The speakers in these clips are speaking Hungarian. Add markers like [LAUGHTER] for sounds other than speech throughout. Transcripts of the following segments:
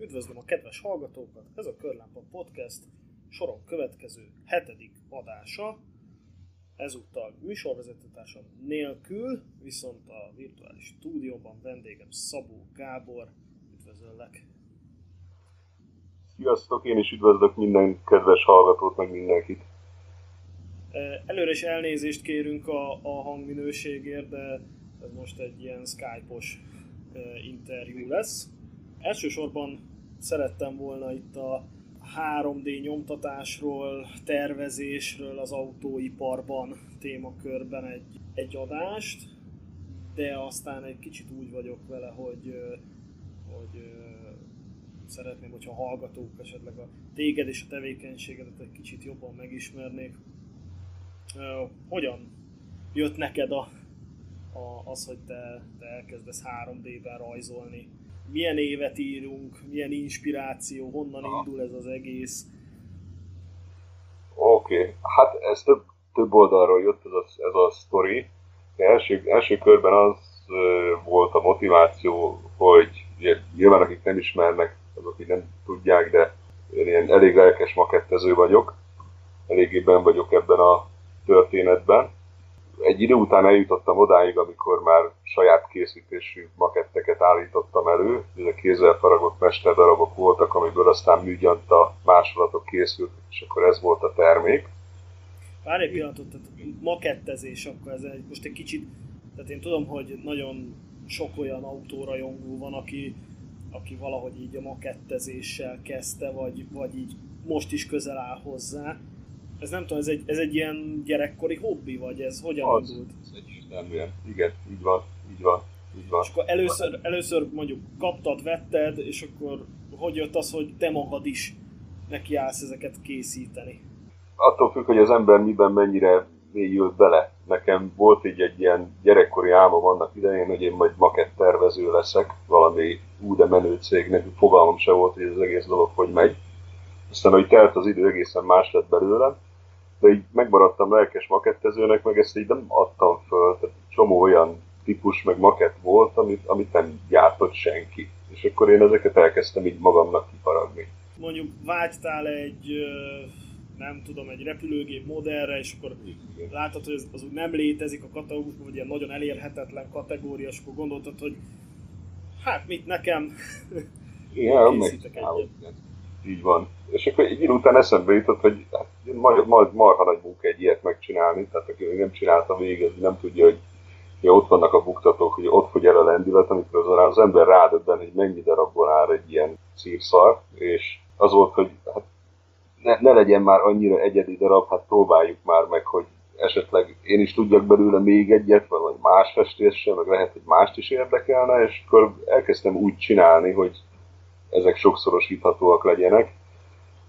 Üdvözlöm a kedves hallgatókat, ez a Körlámpa Podcast soron következő hetedik adása. Ezúttal műsorvezetőtársam nélkül, viszont a virtuális stúdióban vendégem Szabó Gábor. Üdvözöllek! Sziasztok, én is üdvözlök minden kedves hallgatót, meg mindenkit. Előre is elnézést kérünk a, a hangminőségért, de ez most egy ilyen Skype-os interjú lesz. Elsősorban szerettem volna itt a 3D nyomtatásról, tervezésről az autóiparban témakörben egy, egy adást, de aztán egy kicsit úgy vagyok vele, hogy, hogy szeretném, hogyha a hallgatók esetleg a téged és a tevékenységedet egy kicsit jobban megismernék. Hogyan jött neked a, a, az, hogy te, te elkezdesz 3D-ben rajzolni? Milyen évet írunk, milyen inspiráció, honnan Aha. indul ez az egész? Oké, okay. hát ez több, több oldalról jött ez a, ez a sztori. Első, első körben az volt a motiváció, hogy nyilván akik nem ismernek, azok így nem tudják, de én ilyen elég lelkes makettező vagyok, eléggé ben vagyok ebben a történetben. Egy idő után eljutottam odáig, amikor már saját készítésű maketteket állítottam elő. Ezek kézzel faragott mesterdarabok voltak, amiből aztán műgyanta másolatok készültek, és akkor ez volt a termék. Várj egy pillanatot, tehát makettezés, akkor ez egy, most egy kicsit, tehát én tudom, hogy nagyon sok olyan autórajongó van, aki, aki valahogy így a makettezéssel kezdte, vagy, vagy így most is közel áll hozzá ez nem tudom, ez egy, ez egy ilyen gyerekkori hobbi, vagy ez hogyan az, indult? Ez egyértelműen, igen, így van, így van, így van. És akkor először, először mondjuk kaptad, vetted, és akkor hogy jött az, hogy te magad is nekiállsz ezeket készíteni? Attól függ, hogy az ember miben mennyire mélyült bele. Nekem volt így egy ilyen gyerekkori álmom annak idején, hogy én majd makett tervező leszek, valami ú de menő cégnek, fogalmam se volt, hogy ez az egész dolog hogy megy. Aztán, hogy telt az idő, egészen más lett belőlem, de így megmaradtam lelkes makettezőnek, meg ezt így nem adtam föl, tehát csomó olyan típus meg makett volt, amit, amit nem gyártott senki. És akkor én ezeket elkezdtem így magamnak kiparagni. Mondjuk vágytál egy, nem tudom, egy repülőgép modellre, és akkor Igen. látod, hogy az, az úgy nem létezik a kategóriában, vagy ilyen nagyon elérhetetlen kategória, és akkor gondoltad, hogy hát mit nekem, [LAUGHS] Igen, készítek egyet. Így van. És akkor egy idő után eszembe jutott, hogy hát, mar, mar, marha nagy munka egy ilyet megcsinálni, tehát aki nem csinálta végig, nem tudja, hogy ja, ott vannak a buktatók, hogy ott fogy el a lendület, amikor az, az ember rádöbben, hogy mennyi darabból áll egy ilyen szírszar, és az volt, hogy hát ne, ne legyen már annyira egyedi darab, hát próbáljuk már meg, hogy esetleg én is tudjak belőle még egyet, vagy más festéssel, meg lehet, hogy mást is érdekelne, és akkor elkezdtem úgy csinálni, hogy ezek sokszorosíthatóak legyenek.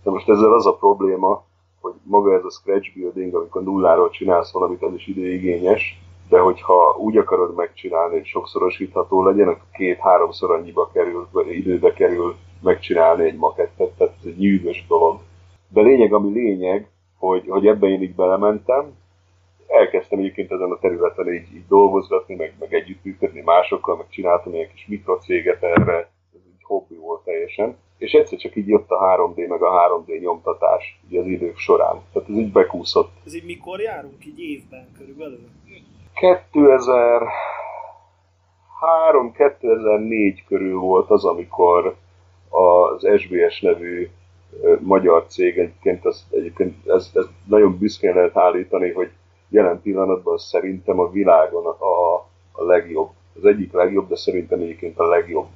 De most ezzel az a probléma, hogy maga ez a scratch building, amikor nulláról csinálsz valamit, az is időigényes, de hogyha úgy akarod megcsinálni, hogy sokszorosítható legyen, akkor két-háromszor annyiba kerül, vagy időbe kerül megcsinálni egy makettet, tehát ez egy nyűgös dolog. De lényeg, ami lényeg, hogy, hogy ebben én így belementem, elkezdtem egyébként ezen a területen így, így dolgozgatni, meg, meg együttműködni másokkal, meg csináltam ilyen kis mikrocéget erre, hobbi volt teljesen, és egyszer csak így jött a 3D meg a 3D nyomtatás így az idők során. Tehát ez így bekúszott. Ez így mikor járunk? Így évben körülbelül? 2003-2004 körül volt az, amikor az SBS nevű magyar cég egyébként, az, egyébként ez, ez nagyon büszkén lehet állítani, hogy jelen pillanatban szerintem a világon a, a legjobb, az egyik legjobb, de szerintem egyébként a legjobb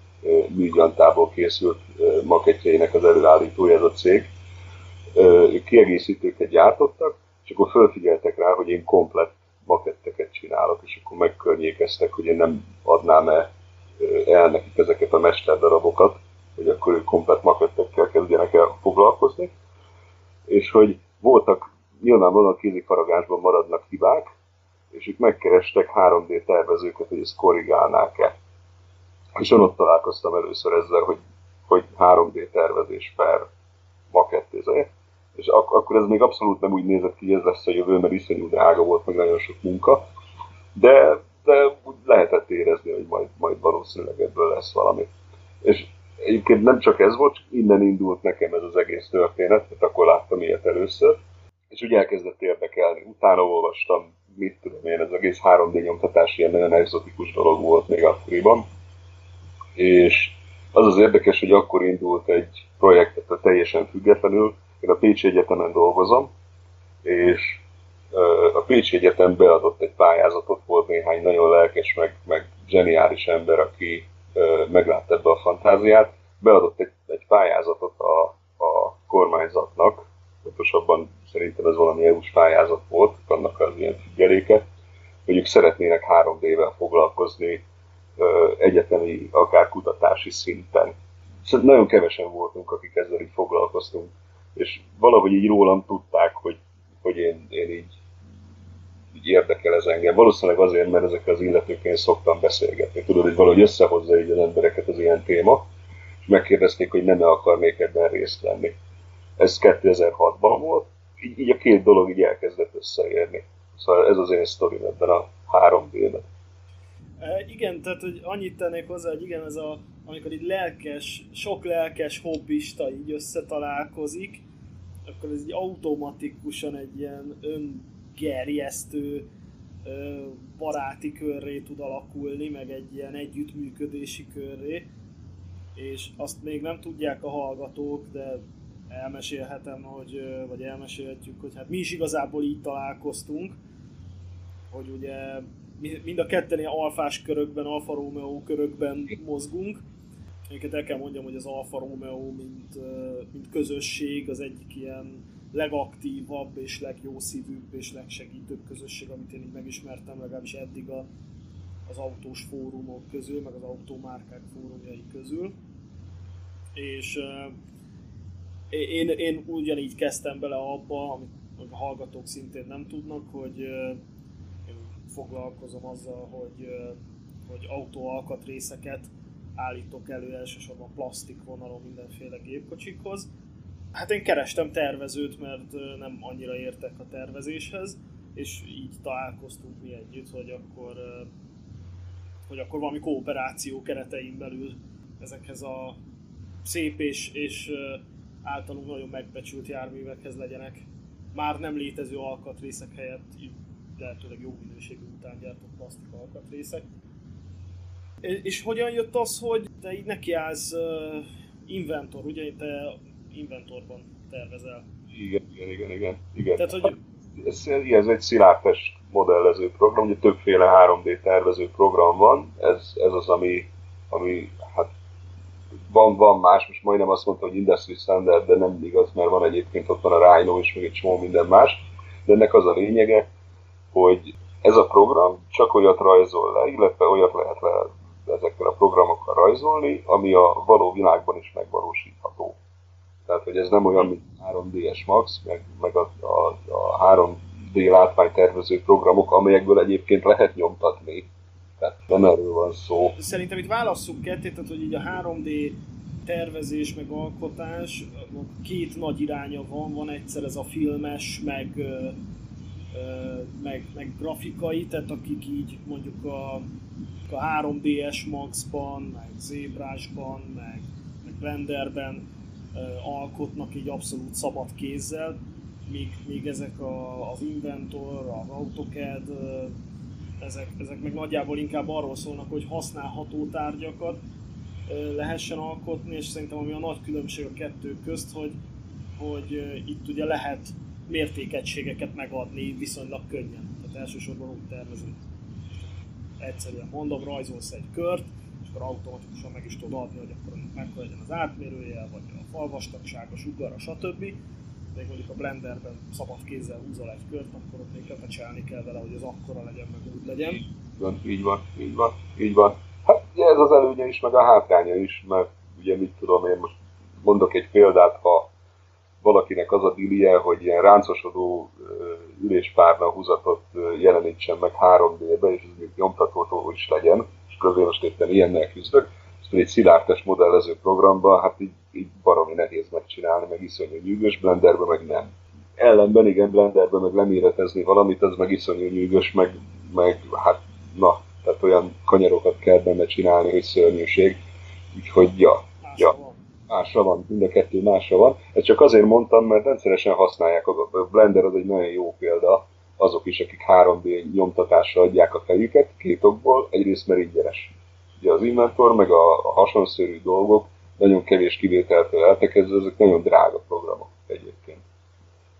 műgyantából készült makettjeinek az előállítója ez a cég. Kiegészítőket gyártottak, és akkor felfigyeltek rá, hogy én komplet maketteket csinálok, és akkor megkörnyékeztek, hogy én nem adnám -e el nekik ezeket a mesterdarabokat, hogy akkor ők komplet makettekkel kezdjenek el foglalkozni, és hogy voltak, nyilvánvalóan a kézifaragásban maradnak hibák, és ők megkerestek 3D tervezőket, hogy ezt korrigálnák-e. És ott találkoztam először ezzel, hogy, hogy 3D tervezés per makettizé. És ak- akkor ez még abszolút nem úgy nézett ki, hogy ez lesz a jövő, mert iszonyú drága volt, meg nagyon sok munka. De, de úgy lehetett érezni, hogy majd, majd valószínűleg ebből lesz valami. És egyébként nem csak ez volt, csak innen indult nekem ez az egész történet, tehát akkor láttam ilyet először, és úgy elkezdett érdekelni. Utána olvastam, mit tudom én, ez egész 3D nyomtatás ilyen nagyon exotikus dolog volt még akkoriban. És az az érdekes, hogy akkor indult egy projektet teljesen függetlenül. Én a Pécsi Egyetemen dolgozom, és a Pécsi Egyetem beadott egy pályázatot, volt néhány nagyon lelkes, meg, meg zseniális ember, aki meglátta ebbe a fantáziát, beadott egy, egy pályázatot a, a kormányzatnak, pontosabban szerintem ez valami EU-s pályázat volt, annak az ilyen függeléke, hogy ők szeretnének 3D-vel foglalkozni egyetemi, akár kutatási szinten. Szóval nagyon kevesen voltunk, akik ezzel így foglalkoztunk, és valahogy így rólam tudták, hogy, hogy én, én így, így érdekel ez engem. Valószínűleg azért, mert ezek az illetőként szoktam beszélgetni. Tudod, hogy valahogy összehozza így az embereket az ilyen téma, és megkérdezték, hogy nem-e akarnék ebben részt venni. Ez 2006-ban volt, így, így a két dolog így elkezdett összeérni. Szóval ez az én sztorim ebben a három d Igen, tehát hogy annyit tennék hozzá, hogy igen, ez a, amikor így lelkes, sok lelkes hobbista így összetalálkozik, akkor ez így automatikusan egy ilyen öngerjesztő baráti körré tud alakulni, meg egy ilyen együttműködési körré, és azt még nem tudják a hallgatók, de elmesélhetem, hogy, vagy elmesélhetjük, hogy hát mi is igazából így találkoztunk, hogy ugye mind a ketten ilyen alfás körökben, Alfa Romeo körökben mozgunk. Egyébként el kell mondjam, hogy az Alfa Romeo, mint, mint közösség, az egyik ilyen legaktívabb és legjószívűbb és legsegítőbb közösség, amit én így megismertem, legalábbis eddig a, az autós fórumok közül, meg az automárkák fórumjai közül. És én, én ugyanígy kezdtem bele abba, amit a hallgatók szintén nem tudnak, hogy én foglalkozom azzal, hogy, hogy autóalkatrészeket állítok elő elsősorban plastik vonalon mindenféle gépkocsikhoz. Hát én kerestem tervezőt, mert nem annyira értek a tervezéshez, és így találkoztunk mi együtt, hogy akkor, hogy akkor valami kooperáció keretein belül ezekhez a szép és, és általunk nagyon megbecsült járművekhez legyenek már nem létező alkatrészek helyett lehetőleg jó minőségű után gyártott plastik alkatrészek. És hogyan jött az, hogy te így nekiállsz uh, Inventor, ugye te Inventorban tervezel? Igen, igen, igen, igen. igen. Tehát, hogy... Ez, ez egy szilárdtest modellező program, ugye többféle 3D tervező program van, ez, ez az, ami, ami hát van, van más, most majdnem azt mondta, hogy industry standard, de nem igaz, mert van egyébként ott van a Rhino és még egy csomó minden más, de ennek az a lényege, hogy ez a program csak olyat rajzol le, illetve olyat lehet le ezekkel a programokkal rajzolni, ami a való világban is megvalósítható. Tehát, hogy ez nem olyan, mint 3DS Max, meg, meg a, a, a 3D látványtervező programok, amelyekből egyébként lehet nyomtatni tehát nem erről van szó. Szerintem itt válasszuk ketté, tehát hogy így a 3D tervezés meg alkotás, két nagy iránya van, van egyszer ez a filmes, meg, meg, meg grafikai, tehát akik így mondjuk a, a 3DS Max-ban, meg Zébrásban, meg, meg Blenderben alkotnak így abszolút szabad kézzel, míg, míg ezek a, az Inventor, az AutoCAD ezek, ezek meg nagyjából inkább arról szólnak, hogy használható tárgyakat lehessen alkotni, és szerintem ami a nagy különbség a kettő közt, hogy, hogy itt ugye lehet mértékegységeket megadni viszonylag könnyen. Tehát elsősorban úgy tervezünk. Egyszerűen mondom, rajzolsz egy kört, és akkor automatikusan meg is tudod adni, hogy akkor mekkora legyen az átmérője, vagy a falvastagsága, sugara, stb még mondjuk a blenderben szabad kézzel húzol egy kört, akkor ott még köpecselni kell vele, hogy az akkora legyen, meg úgy legyen. Így van, így van, így van. Hát ugye ez az előnye is, meg a hátránya is, mert ugye mit tudom én, most mondok egy példát, ha valakinek az a dilie, hogy ilyen ráncosodó üléspárna húzatot jelenítsen meg 3D-be, és ez még nyomtatható is legyen, és közben most éppen ilyennel küzdök, egy szilárdtest modellező programba, hát így, így baromi nehéz megcsinálni, meg iszonyú nyűgös, Blenderben meg nem. Ellenben igen, Blenderben meg leméretezni valamit, az meg iszonyú nyűgös, meg, meg hát na, tehát olyan kanyarokat kell benne csinálni, hogy szörnyűség. Úgyhogy ja. Ja. Másra van, mind a kettő másra van. Ezt csak azért mondtam, mert rendszeresen használják, a Blender az egy nagyon jó példa, azok is, akik 3D nyomtatásra adják a fejüket, két okból, egyrészt mert ingyenes. Ugye az Inventor, meg a, a hasonszörű dolgok, nagyon kevés kivételtől eltekezve, ezek nagyon drága programok egyébként.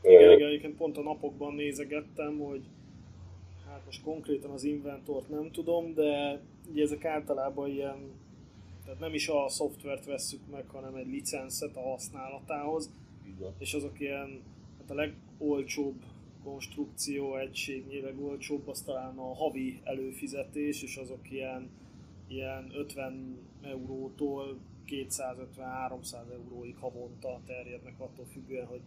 Igen, igen, egyébként pont a napokban nézegettem, hogy hát most konkrétan az Inventort nem tudom, de ugye ezek általában ilyen, tehát nem is a szoftvert vesszük meg, hanem egy licenszet a használatához, igen. és azok ilyen, hát a legolcsóbb konstrukció egységnyire olcsóbb, az talán a havi előfizetés, és azok ilyen, ilyen 50 eurótól 250-300 euróig havonta terjednek attól függően, hogy,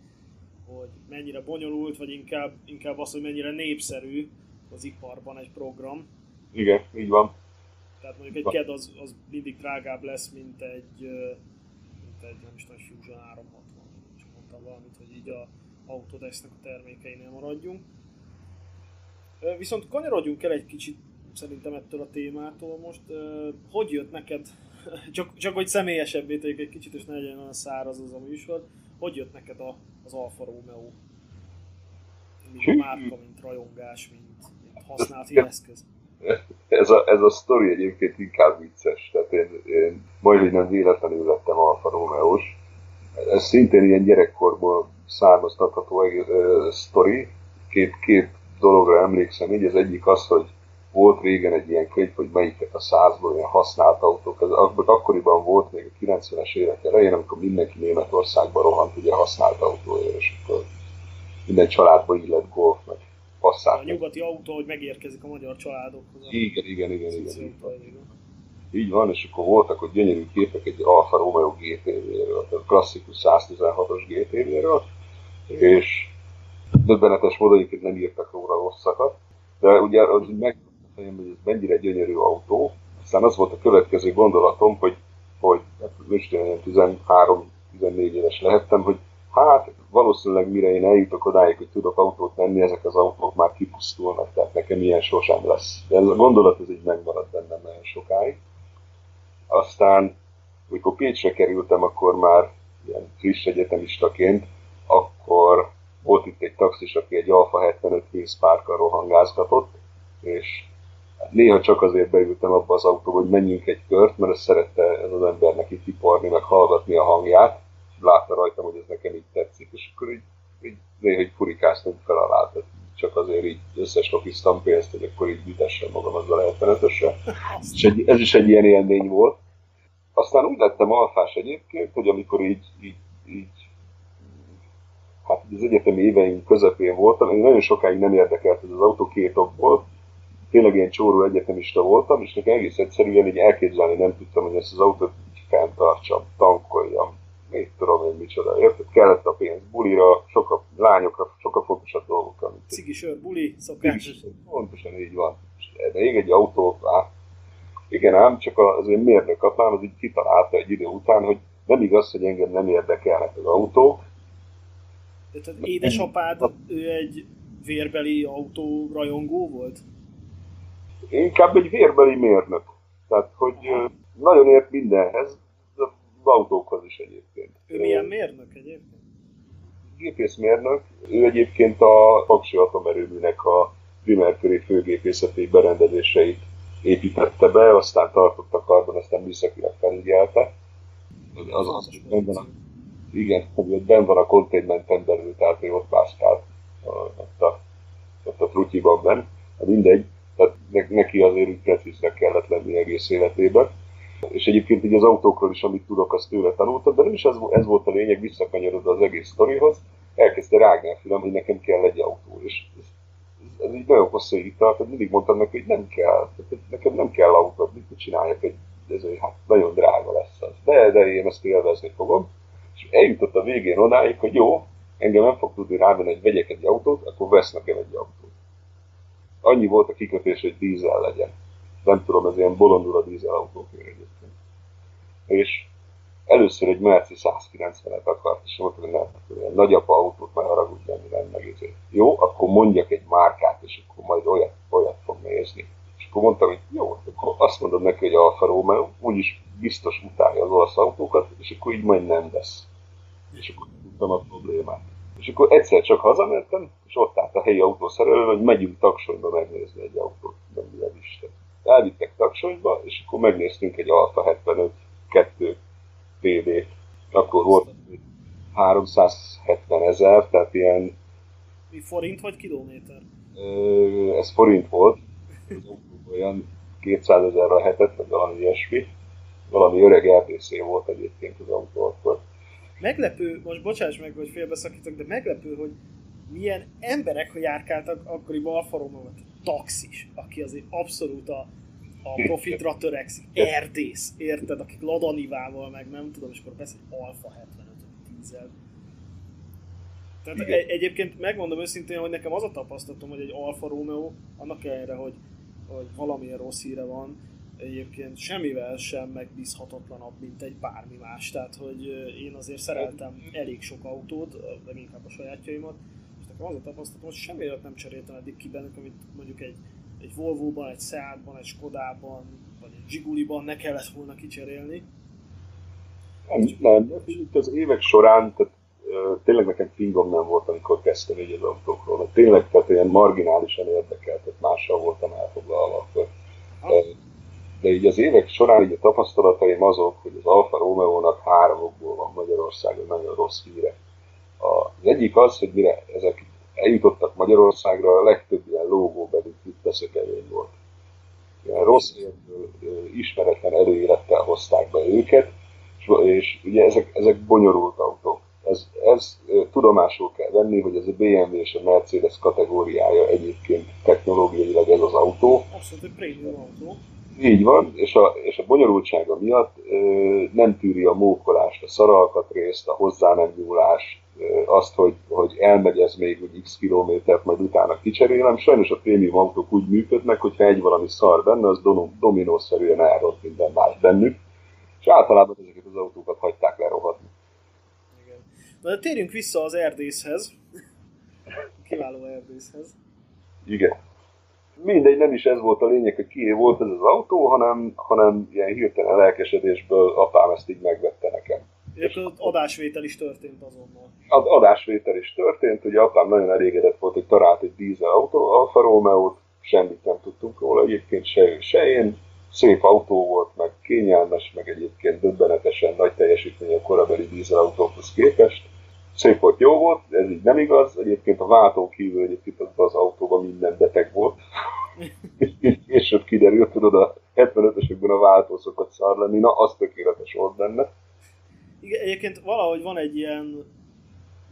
hogy mennyire bonyolult, vagy inkább, inkább az, hogy mennyire népszerű az iparban egy program. Igen, így van. Tehát mondjuk egy CAD az, az mindig drágább lesz, mint egy, mint egy nem is tudom, Fusion 360. Csak mondtam valamit, hogy így a, Autodesk-nek a termékeinél maradjunk. Viszont kanyarodjunk el egy kicsit szerintem ettől a témától most. Hogy jött neked, [LAUGHS] csak, csak hogy személyesebbé tegyük egy kicsit, és ne legyen olyan száraz az a műsor, hogy jött neked a, az Alfa Romeo? Mint márka, mint rajongás, mint, mint használati eszköz? Ez a, ez a sztori egyébként inkább vicces, tehát én, én majd, nem véletlenül lettem Alfa Romeo-s. Ez szintén ilyen gyerekkorból származtatható egész uh, sztori. Két, két dologra emlékszem így. Az egyik az, hogy volt régen egy ilyen könyv, hogy melyiket a százból ilyen használt autók. Ez, akkoriban volt még a 90-es évek elején, amikor mindenki Németországban rohant ugye használt autóért, és akkor minden családba így lett golf, meg passzát. A nyugati autó, hogy megérkezik a magyar családokhoz. Igen, igen, igen, igen. igen. Így van, és akkor voltak ott gyönyörű képek egy Alfa Romeo GTV-ről, tehát klasszikus 116-os GTV-ről, és döbbenetes módon egyébként nem írtak róla rosszakat, de ugye az meg hogy ez mennyire gyönyörű autó, aztán az volt a következő gondolatom, hogy, hogy hát most 13-14 éves lehettem, hogy hát valószínűleg mire én eljutok odáig, hogy tudok autót venni, ezek az autók már kipusztulnak, tehát nekem ilyen sosem lesz. De ez a gondolat ez így megmaradt bennem nagyon sokáig. Aztán, amikor Pécsre kerültem, akkor már ilyen friss egyetemistaként akkor volt itt egy taxis, aki egy Alfa 75 pénzpárkkal rohangázgatott, és néha csak azért beültem abba az autóba, hogy menjünk egy kört, mert ezt szerette ez az embernek itt iparni, meg hallgatni a hangját. Látta rajtam, hogy ez nekem így tetszik, és akkor így, így néha egy furikáztunk fel alá, tehát csak azért így összeslopiztam pénzt, hogy akkor így ütessem magam azzal 75-ösre. És egy, ez is egy ilyen élmény volt. Aztán úgy lettem alfás egyébként, hogy amikor így, így, így hát az egyetemi éveim közepén voltam, én nagyon sokáig nem érdekelt ez az autó két okból. Tényleg ilyen csóró egyetemista voltam, és nekem egész egyszerűen így elképzelni nem tudtam, hogy ezt az autót így fenntartsam, tankoljam, mit tudom én micsoda, érted? Kellett a pénz bulira, sok a lányokra, sokkal fontosabb dolgokra. Cigisör, buli, szokás. Pontosan így van. De még egy autó, á, igen ám, csak az én mérnök apám az így kitalálta egy idő után, hogy nem igaz, hogy engem nem érdekelnek az autók, tehát az édesapád, ő egy vérbeli autó rajongó volt? Inkább egy vérbeli mérnök. Tehát, hogy nagyon ért mindenhez, autókhoz is egyébként. Ő milyen mérnök egyébként? Gépészmérnök. Ő egyébként a Paksi atomerőműnek a primerköri főgépészeti berendezéseit építette be, aztán tartotta karban, aztán műszakilag felügyelte. Az, az, az, az, az, igen, hogy ott benn van a containmenten belül, tehát még ott mászkál ott a, ott a frutyiban benn. Hát mindegy, tehát neki azért úgy precíznek kellett lenni egész életében. És egyébként így az autókról is, amit tudok, azt tőle tanultam, de nem is ez, ez volt a lényeg, visszakanyarodva az egész sztorihoz. Elkezdte rágni a fülem, hogy nekem kell egy autó. És ez, ez, ez így nagyon hosszú így tart, mindig mondtam neki, hogy nem kell, nekem nem kell autó, mit csináljak, egy, ez, hát nagyon drága lesz az. De, de én ezt élvezni fogom és eljutott a végén odáig, hogy jó, engem nem fog tudni rávenni, hogy vegyek egy autót, akkor vesz nekem egy autót. Annyi volt a kikötés, hogy dízel legyen. Nem tudom, ez ilyen bolondul a dízel autókért egyébként. És először egy Merci 190-et akart, és mondta, hogy nem, ilyen nagyapa autót már haragudj, ami nem megérző. Jó, akkor mondjak egy márkát, és akkor majd olyat, olyat fog nézni. És akkor mondtam, hogy jó, akkor azt mondom neki, hogy Alfa Romeo, úgyis biztos utálja az olasz autókat, és akkor így majd nem vesz. És akkor tudtam a problémát. És akkor egyszer csak hazamentem, és ott állt a helyi autószerelő, hogy megyünk taksonyba megnézni egy autót, nem Isten. Elvittek taksonyba, és akkor megnéztünk egy Alfa 75 2 TD-t. Akkor volt 370 ezer, tehát ilyen... Mi forint vagy kilométer? Ez forint volt. olyan 200 ezerre hetett, vagy valami ilyesmi. Valami öreg RDC volt egyébként az autó akkor. Meglepő, most bocsáss meg, hogy félbeszakítok, de meglepő, hogy milyen emberek, járkáltak akkoriban Alfa Romeo taxis, aki azért abszolút a, a profitra törekszik, erdész, érted, akik Ladanivával, meg nem tudom, és akkor beszél Alfa 75 dízel. Tehát egy, egyébként megmondom őszintén, hogy nekem az a tapasztalatom, hogy egy Alfa Romeo, annak ellenére, hogy, hogy valamilyen rossz híre van, egyébként semmivel sem megbízhatatlanabb, mint egy bármi más. Tehát, hogy én azért szereltem elég sok autót, leginkább a sajátjaimat, az a tapasztalatom, hogy semmivel nem cseréltem eddig ki bennük, amit mondjuk egy, egy Volvo-ban, egy Seat-ban, egy Skodában, vagy egy Zsiguliban ne kellett volna kicserélni. Nem, nem, itt az évek során, tehát tényleg nekem fingom nem volt, amikor kezdtem így az autókról. Tényleg, tehát ilyen marginálisan érdekelt, tehát mással voltam elfoglalva. Akkor de így az évek során így a tapasztalataim azok, hogy az Alfa Romeo-nak három okból van Magyarországon nagyon rossz híre. Az egyik az, hogy mire ezek eljutottak Magyarországra, a legtöbb ilyen lógóbeli beszökevény volt. Ilyen rossz érből, ismeretlen előélettel hozták be őket, és, és ugye ezek, ezek bonyolult autók. Ez, ez tudomásul kell venni, hogy ez a BMW és a Mercedes kategóriája egyébként technológiailag ez az autó. Abszolút prémium autó így van, és a, és a bonyolultsága miatt ö, nem tűri a mókolást, a szaralkatrészt, a hozzá nem nyúlást, ö, azt, hogy, hogy elmegy ez még úgy x kilométert, majd utána kicserélem. Sajnos a prémium autók úgy működnek, hogyha egy valami szar benne, az dominószerűen elront minden más bennük, és általában ezeket az autókat hagyták lerohadni. Igen. Na de térjünk vissza az erdészhez. Kiváló erdészhez. Igen mindegy, nem is ez volt a lényeg, hogy kié volt ez az autó, hanem, hanem ilyen hirtelen lelkesedésből apám ezt így megvette nekem. És az adásvétel is történt azonnal. Az adásvétel is történt, ugye apám nagyon elégedett volt, hogy talált egy dízel autó, Alfa Romeo-t, semmit nem tudtunk róla, egyébként se ő, se én. Szép autó volt, meg kényelmes, meg egyébként döbbenetesen nagy teljesítmény a korabeli dízelautókhoz képest szép volt, jó volt, ez így nem igaz. Egyébként a váltó kívül egyébként az, az autóban minden beteg volt. [LAUGHS] Később kiderült, tudod, a 75-ösökben a váltó szokott szar lenni, na az tökéletes volt benne. Igen, egyébként valahogy van egy ilyen,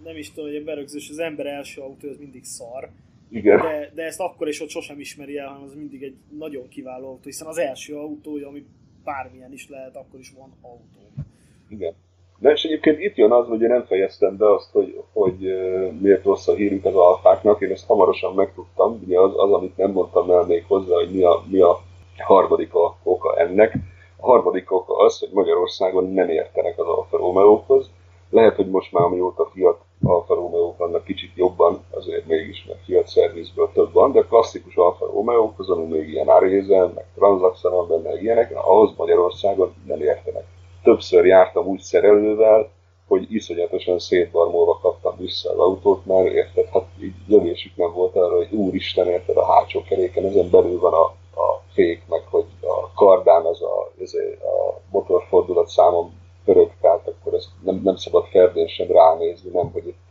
nem is tudom, hogy berögzés, az ember első autó az mindig szar. Igen. De, de ezt akkor is ott sosem ismeri el, hanem az mindig egy nagyon kiváló autó, hiszen az első autója, ami bármilyen is lehet, akkor is van autó. Igen. De és egyébként itt jön az, hogy én nem fejeztem be azt, hogy, hogy miért rossz a hírünk az alfáknak, én ezt hamarosan megtudtam, ugye az, az amit nem mondtam el még hozzá, hogy mi a, mi a harmadik oka ennek. A harmadik oka az, hogy Magyarországon nem értenek az Alfa Romeo-hoz. Lehet, hogy most már amióta Fiat Alfa romeo vannak kicsit jobban, azért mégis, mert Fiat szervizből több van, de klasszikus Alfa Romeo-hoz, ami még ilyen Arézen, meg Transaxon van benne, ilyenek, ahhoz Magyarországon nem értenek többször jártam úgy szerelővel, hogy iszonyatosan szétbarmolva kaptam vissza az autót, mert érted, hát így lövésük nem volt arra, hogy úristen, érted, a hátsó keréken, ezen belül van a, a fék, meg hogy a kardán az a, az a motorfordulat számom pörög, tehát akkor ezt nem, nem szabad ferdén sem ránézni, nem, hogy itt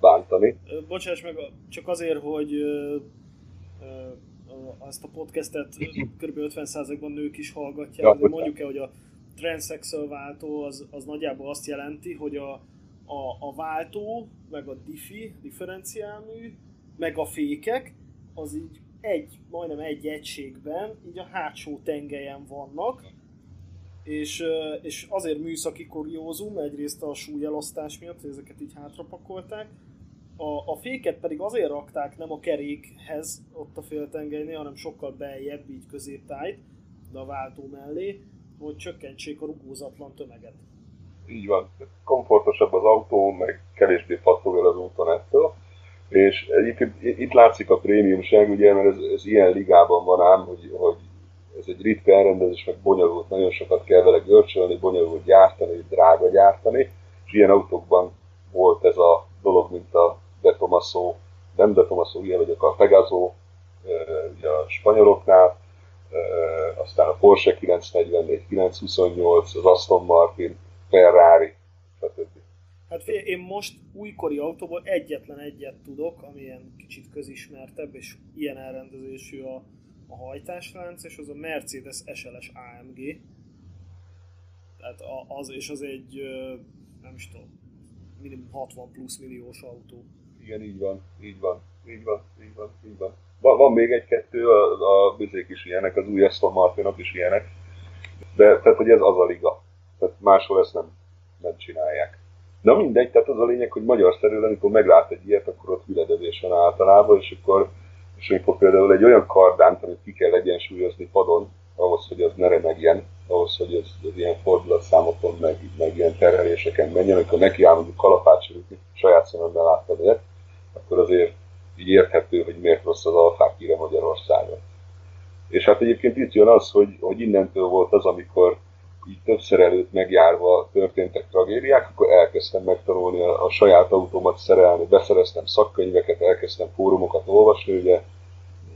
bántani. Bocsáss meg, csak azért, hogy azt a podcastet kb. 50%-ban nők is hallgatják, ja, de mondjuk el, hogy a transaxle váltó az, az nagyjából azt jelenti, hogy a, a, a váltó, meg a diffi, differenciálmű, meg a fékek, az így egy, majdnem egy egységben, így a hátsó tengelyen vannak, és, és azért műszaki kuriózum, egyrészt a súlyelosztás miatt, hogy ezeket így hátrapakolták, a, a féket pedig azért rakták nem a kerékhez ott a féltengelynél, hanem sokkal beljebb, így középtájt, de a váltó mellé, hogy csökkentsék a rugózatlan tömeget. Így van, komfortosabb az autó, meg kevésbé pattog el az úton ettől. És itt, itt látszik a prémiumság, ugye, mert ez, ez ilyen ligában van ám, hogy, hogy ez egy ritka elrendezés, meg bonyolult, nagyon sokat kell vele görcsölni, bonyolult gyártani, drága gyártani, és ilyen autókban volt ez a dolog, mint a De Tomaso, nem De Tomaso, ilyen vagyok a Pegaso, ugye a spanyoloknál, aztán a Porsche 944, 928, az Aston Martin, Ferrari, stb. Hát fél, én most újkori autóból egyetlen egyet tudok, ami ilyen kicsit közismertebb, és ilyen elrendezésű a, a hajtáslánc, és az a Mercedes SLS AMG. Tehát az, és az egy, nem is tudom, minimum 60 plusz milliós autó. Igen, így van, így van, így van, így van, így van. Van, van még egy-kettő, a, a bizék is ilyenek, az új Aston Martinok is ilyenek. De tehát, hogy ez az a liga. Tehát máshol ezt nem, nem csinálják. Na mindegy, tehát az a lényeg, hogy magyar szerűen, amikor meglát egy ilyet, akkor ott hüledezés van általában, és akkor, és amikor például egy olyan kardánt, amit ki kell egyensúlyozni padon, ahhoz, hogy az ne remegjen, ahhoz, hogy ez, az ilyen fordulatszámokon, meg, meg ilyen terheléseken menjen, amikor neki áll mondjuk kalapácsolni, saját szememben láttad ilyet, akkor azért így érthető, hogy miért rossz az alfák híre Magyarországon. És hát egyébként itt jön az, hogy, hogy innentől volt az, amikor így többször előtt megjárva történtek tragédiák, akkor elkezdtem megtanulni a, a saját autómat szerelni, beszereztem szakkönyveket, elkezdtem fórumokat olvasni, ugye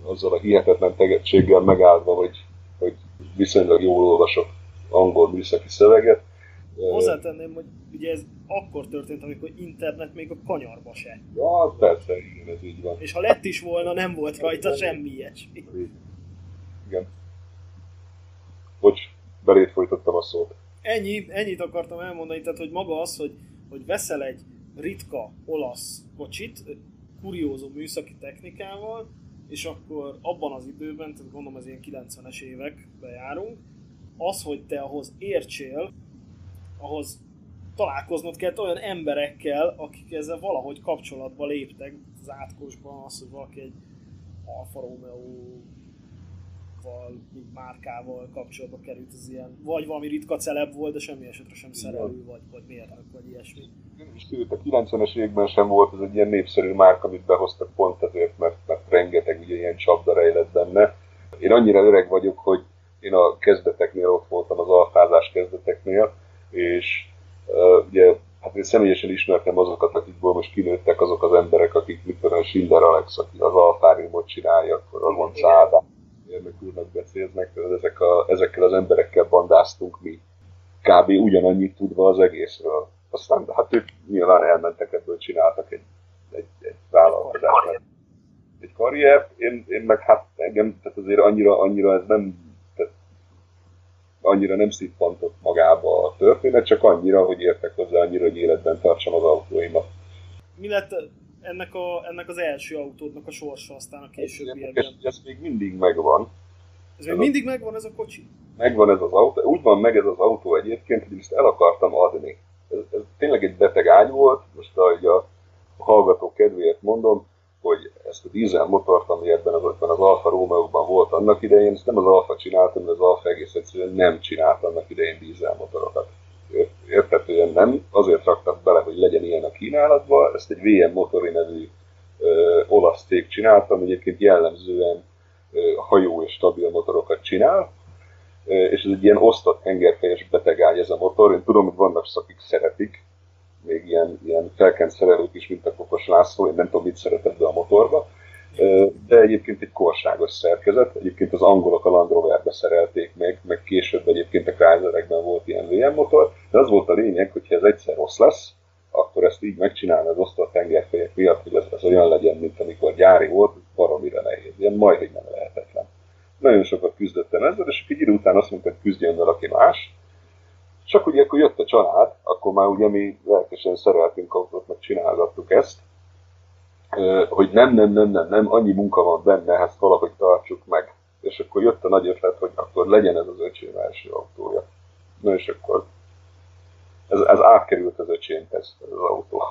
azzal a hihetetlen tegetséggel megáldva, hogy, hogy viszonylag jól olvasok angol műszaki szöveget. Hozzátenném, hogy ugye ez akkor történt, amikor internet még a kanyarba se. Ja, persze, igen, ez így van. És ha lett is volna, nem volt rajta semmi ilyesmi. Igen. Bocs, belét folytottam a szót. Ennyi, ennyit akartam elmondani, tehát hogy maga az, hogy, hogy veszel egy ritka olasz kocsit, kuriózó műszaki technikával, és akkor abban az időben, tehát gondolom ez ilyen 90-es évekbe járunk, az, hogy te ahhoz értsél, ahhoz találkoznod kellett olyan emberekkel, akik ezzel valahogy kapcsolatba léptek az átkosban, az, hogy valaki egy Alfa Romeo mint márkával kapcsolatba került az ilyen, vagy valami ritka celeb volt, de semmi esetre sem szerelő, vagy, vagy mérnök, vagy ilyesmi. Sőt, a 90-es években sem volt ez egy ilyen népszerű márka, amit behoztak pont azért, mert, mert rengeteg ugye ilyen csapda rejlett benne. Én annyira öreg vagyok, hogy én a kezdeteknél ott voltam, az alfázás kezdeteknél, és ugye hát én személyesen ismertem azokat, akikből most kinőttek azok az emberek, akik, mit tudom, Schindler Alex, aki az alfáriumot csinálja, akkor a Gonca Ádám, mérnök úrnak beszélnek, ezek a, ezekkel az emberekkel bandáztunk mi. Kb. ugyanannyit tudva az egészről. Aztán hát ők nyilván elmentek ebből, csináltak egy, egy, egy vállalkozást. Egy karriert, én, én meg hát engem, tehát azért annyira, annyira ez nem annyira nem szippantott magába a történet, csak annyira, hogy értek hozzá, annyira, hogy életben tartsam az autóimat. Mi lett ennek, a, ennek az első autódnak a sorsa aztán a későbbiekben. Ez, ez még mindig megvan. Ez még mindig megvan ez a kocsi? Megvan ez az autó. Úgy van meg ez az autó egyébként, hogy ezt el akartam adni. Ez, ez tényleg egy beteg ágy volt, most a, a hallgató kedvéért mondom, hogy ezt a dízel motort, ami ebben az, ebben az Alfa Romeo-ban volt annak idején, ezt nem az Alfa csinálta, mert az Alfa egész egyszerűen nem csinált annak idején dízel motorokat. Érthetően nem, azért raktak bele, hogy legyen ilyen a kínálatban, ezt egy VM Motori nevű ö, olasz cég csinálta, ami egyébként jellemzően ö, hajó és stabil motorokat csinál, és ez egy ilyen osztott hengerfejes betegágy ez a motor, én tudom, hogy vannak akik szeretik, még ilyen, ilyen felkent szerelők is, mint a Kokos László, én nem tudom, mit szeretett be a motorba, de egyébként egy korságos szerkezet. Egyébként az angolok a Land Roverbe szerelték meg, meg később egyébként a Chryslerekben volt ilyen VM motor, de az volt a lényeg, hogy ha ez egyszer rossz lesz, akkor ezt így megcsinálni az osztott tengerfejek miatt, hogy ez, ez olyan legyen, mint amikor gyári volt, baromira nehéz, ilyen majdnem nem lehetetlen. Nagyon sokat küzdöttem ezzel, és egy idő után azt mondta, hogy küzdjön valaki más, csak ugye akkor jött a család, akkor már ugye mi lelkesen szereltünk autót, meg csinálgattuk ezt, hogy nem, nem, nem, nem, nem, annyi munka van benne, ezt valahogy tartsuk meg. És akkor jött a nagy ötlet, hogy akkor legyen ez az öcsém első autója. Na és akkor ez, ez átkerült az öcsémhez, ez az autó.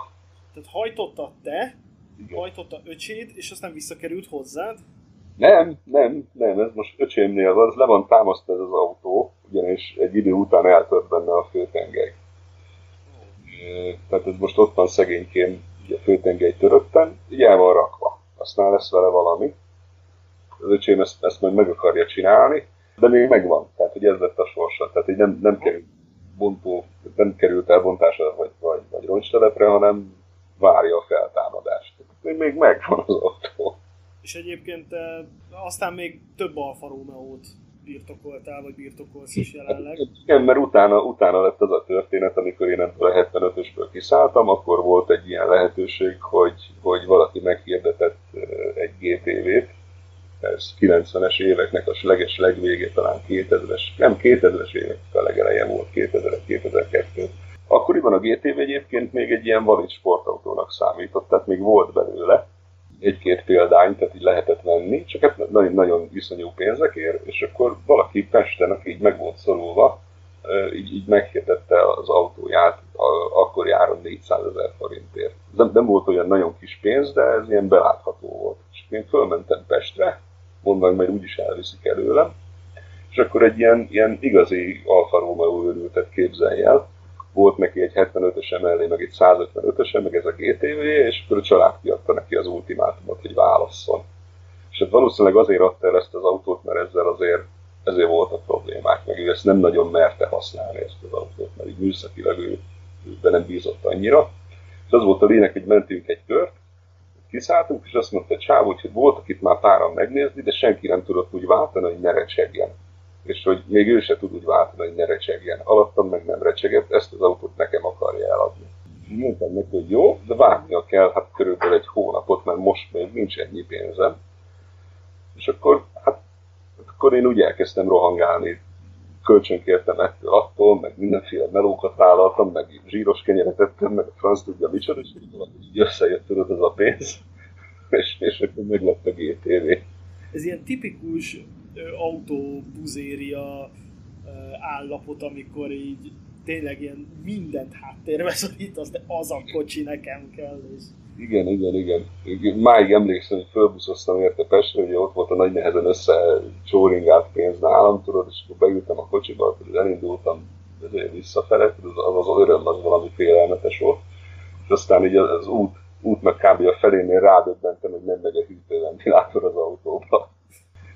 Tehát hajtotta te, Igen. hajtotta öcséd, és aztán visszakerült hozzád? Nem, nem, nem, ez most öcsémnél van, ez le van támasztva ez az autó, ugyanis egy idő után eltört benne a főtengely. Tehát ez most ott van szegényként a főtengely törötten, így el van rakva. Aztán lesz vele valami. Az öcsém ezt, ezt majd meg akarja csinálni, De még megvan, tehát hogy ez lett a sorsa. Tehát hogy nem, nem került bontó, nem került elbontásra vagy, vagy, vagy roncstelepre, hanem várja a feltámadást. Még, még megvan az autó. És egyébként aztán még több Alfa Romeo-t birtokoltál, vagy birtokolsz is jelenleg. Igen, mert utána, utána lett az a történet, amikor én ebből a 75-ösből kiszálltam, akkor volt egy ilyen lehetőség, hogy, hogy valaki meghirdetett egy GTV-t, ez 90-es éveknek a leges legvége, talán 2000-es, nem 2000-es évek a legeleje volt, 2000-2002. Akkoriban a GTV egyébként még egy ilyen valid sportautónak számított, tehát még volt belőle, egy-két példány, tehát így lehetett venni, csak hát nagyon, nagyon viszonyú pénzekért, és akkor valaki Pesten, aki így meg volt szorulva, így, így meghirdette az autóját, akkor járon 400 ezer forintért. Nem, nem volt olyan nagyon kis pénz, de ez ilyen belátható volt. És én fölmentem Pestre, mondva, hogy majd úgyis elviszik előlem, és akkor egy ilyen, ilyen igazi Alfa Romeo őrültet képzelj el, volt neki egy 75-ös mellé, meg egy 155-ös, meg ez a GTV, és akkor a család kiadta neki az ultimátumot, hogy válasszon. És hát valószínűleg azért adta el ezt az autót, mert ezzel azért ezért voltak problémák, meg ő ezt nem nagyon merte használni ezt az autót, mert így műszakilag ő, ő nem bízott annyira. És az volt a lényeg, hogy mentünk egy kört, kiszálltunk, és azt mondta Csáv, hogy voltak itt már páran megnézni, de senki nem tudott úgy váltani, hogy ne recsegjen és hogy még ő se tud úgy váltani, hogy ne recsegjen. Alattam meg nem recsegett, ezt az autót nekem akarja eladni. Mondtam neki, hogy jó, de várnia kell hát körülbelül egy hónapot, mert most még nincs ennyi pénzem. És akkor, hát, akkor én úgy elkezdtem rohangálni, kölcsönkértem ettől, attól, meg mindenféle melókat vállaltam, meg zsíros kenyeret ettem, meg a franc tudja micsoda, és így összejött az a pénz, [LAUGHS] és, és akkor meg lett a GTV. Ez ilyen tipikus autóbuzéria állapot, amikor így tényleg ilyen mindent háttérbe szorítasz, de az a kocsi nekem kell. És... Igen, igen, igen. Máig emlékszem, hogy fölbuszoztam érte Pestre, hogy ott volt a nagy nehezen össze csóringált pénz nálam, tudod, és akkor beültem a kocsiba, tudod, elindultam visszafele, tudod, az, az, az öröm az valami félelmetes volt. És aztán így az út, útnak kb. a felénél rádöbbentem, hogy nem megy a hűtőventilátor az autóba.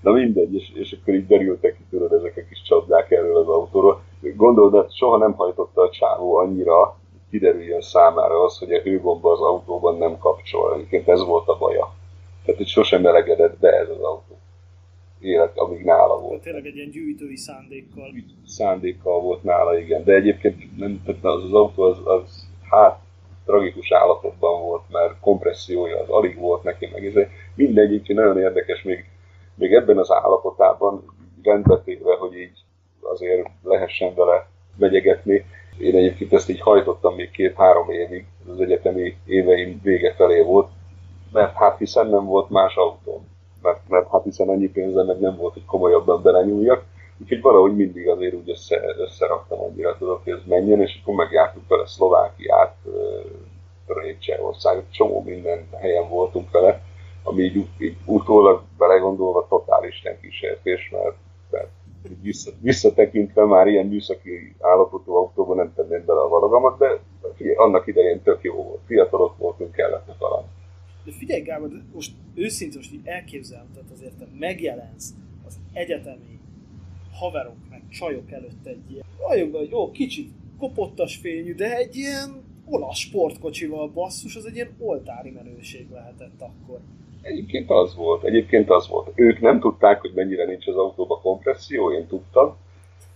Na mindegy, és, és akkor így derültek ki tudod ezek a kis csapdák erről az autóról. Gondolod, de soha nem hajtotta a csávó annyira, kiderüljön számára az, hogy a hőgomba az autóban nem kapcsol. Egyébként ez volt a baja. Tehát, hogy sosem melegedett be ez az autó. Élet, amíg nála volt. Tehát tényleg egy ilyen gyűjtői szándékkal. Szándékkal volt nála, igen. De egyébként nem, tehát az, az autó az, az hát tragikus állapotban volt, mert kompressziója az alig volt neki, meg ez mindegyik nagyon érdekes, még még ebben az állapotában rendbetéve, hogy így azért lehessen vele megyegetni. Én egyébként ezt így hajtottam még két-három évig, az egyetemi éveim vége felé volt, mert hát hiszen nem volt más autóm. Mert, mert hát hiszen annyi pénzem meg nem volt, hogy komolyabban belenyúljak. Úgyhogy valahogy mindig azért úgy össze, összeraktam annyira tudok, hogy ez menjen, és akkor megjártuk vele Szlovákiát, Csehország, csomó minden helyen voltunk vele ami így, így utólag belegondolva totál Isten kísértés, mert, mert vissza, visszatekintve már ilyen műszaki állapotú autóban nem tenném bele a valagamat, de annak idején tök jó volt. Fiatalok voltunk, kellett talán. De figyelj Gábor, most őszintén most így elképzelem, tehát azért te megjelensz az egyetemi haverok, meg csajok előtt egy ilyen, nagyon jó, kicsit kopottas fényű, de egy ilyen olasz sportkocsival basszus, az egy ilyen oltári menőség lehetett akkor. Egyébként az volt, egyébként az volt. Ők nem tudták, hogy mennyire nincs az autóba kompresszió, én tudtam,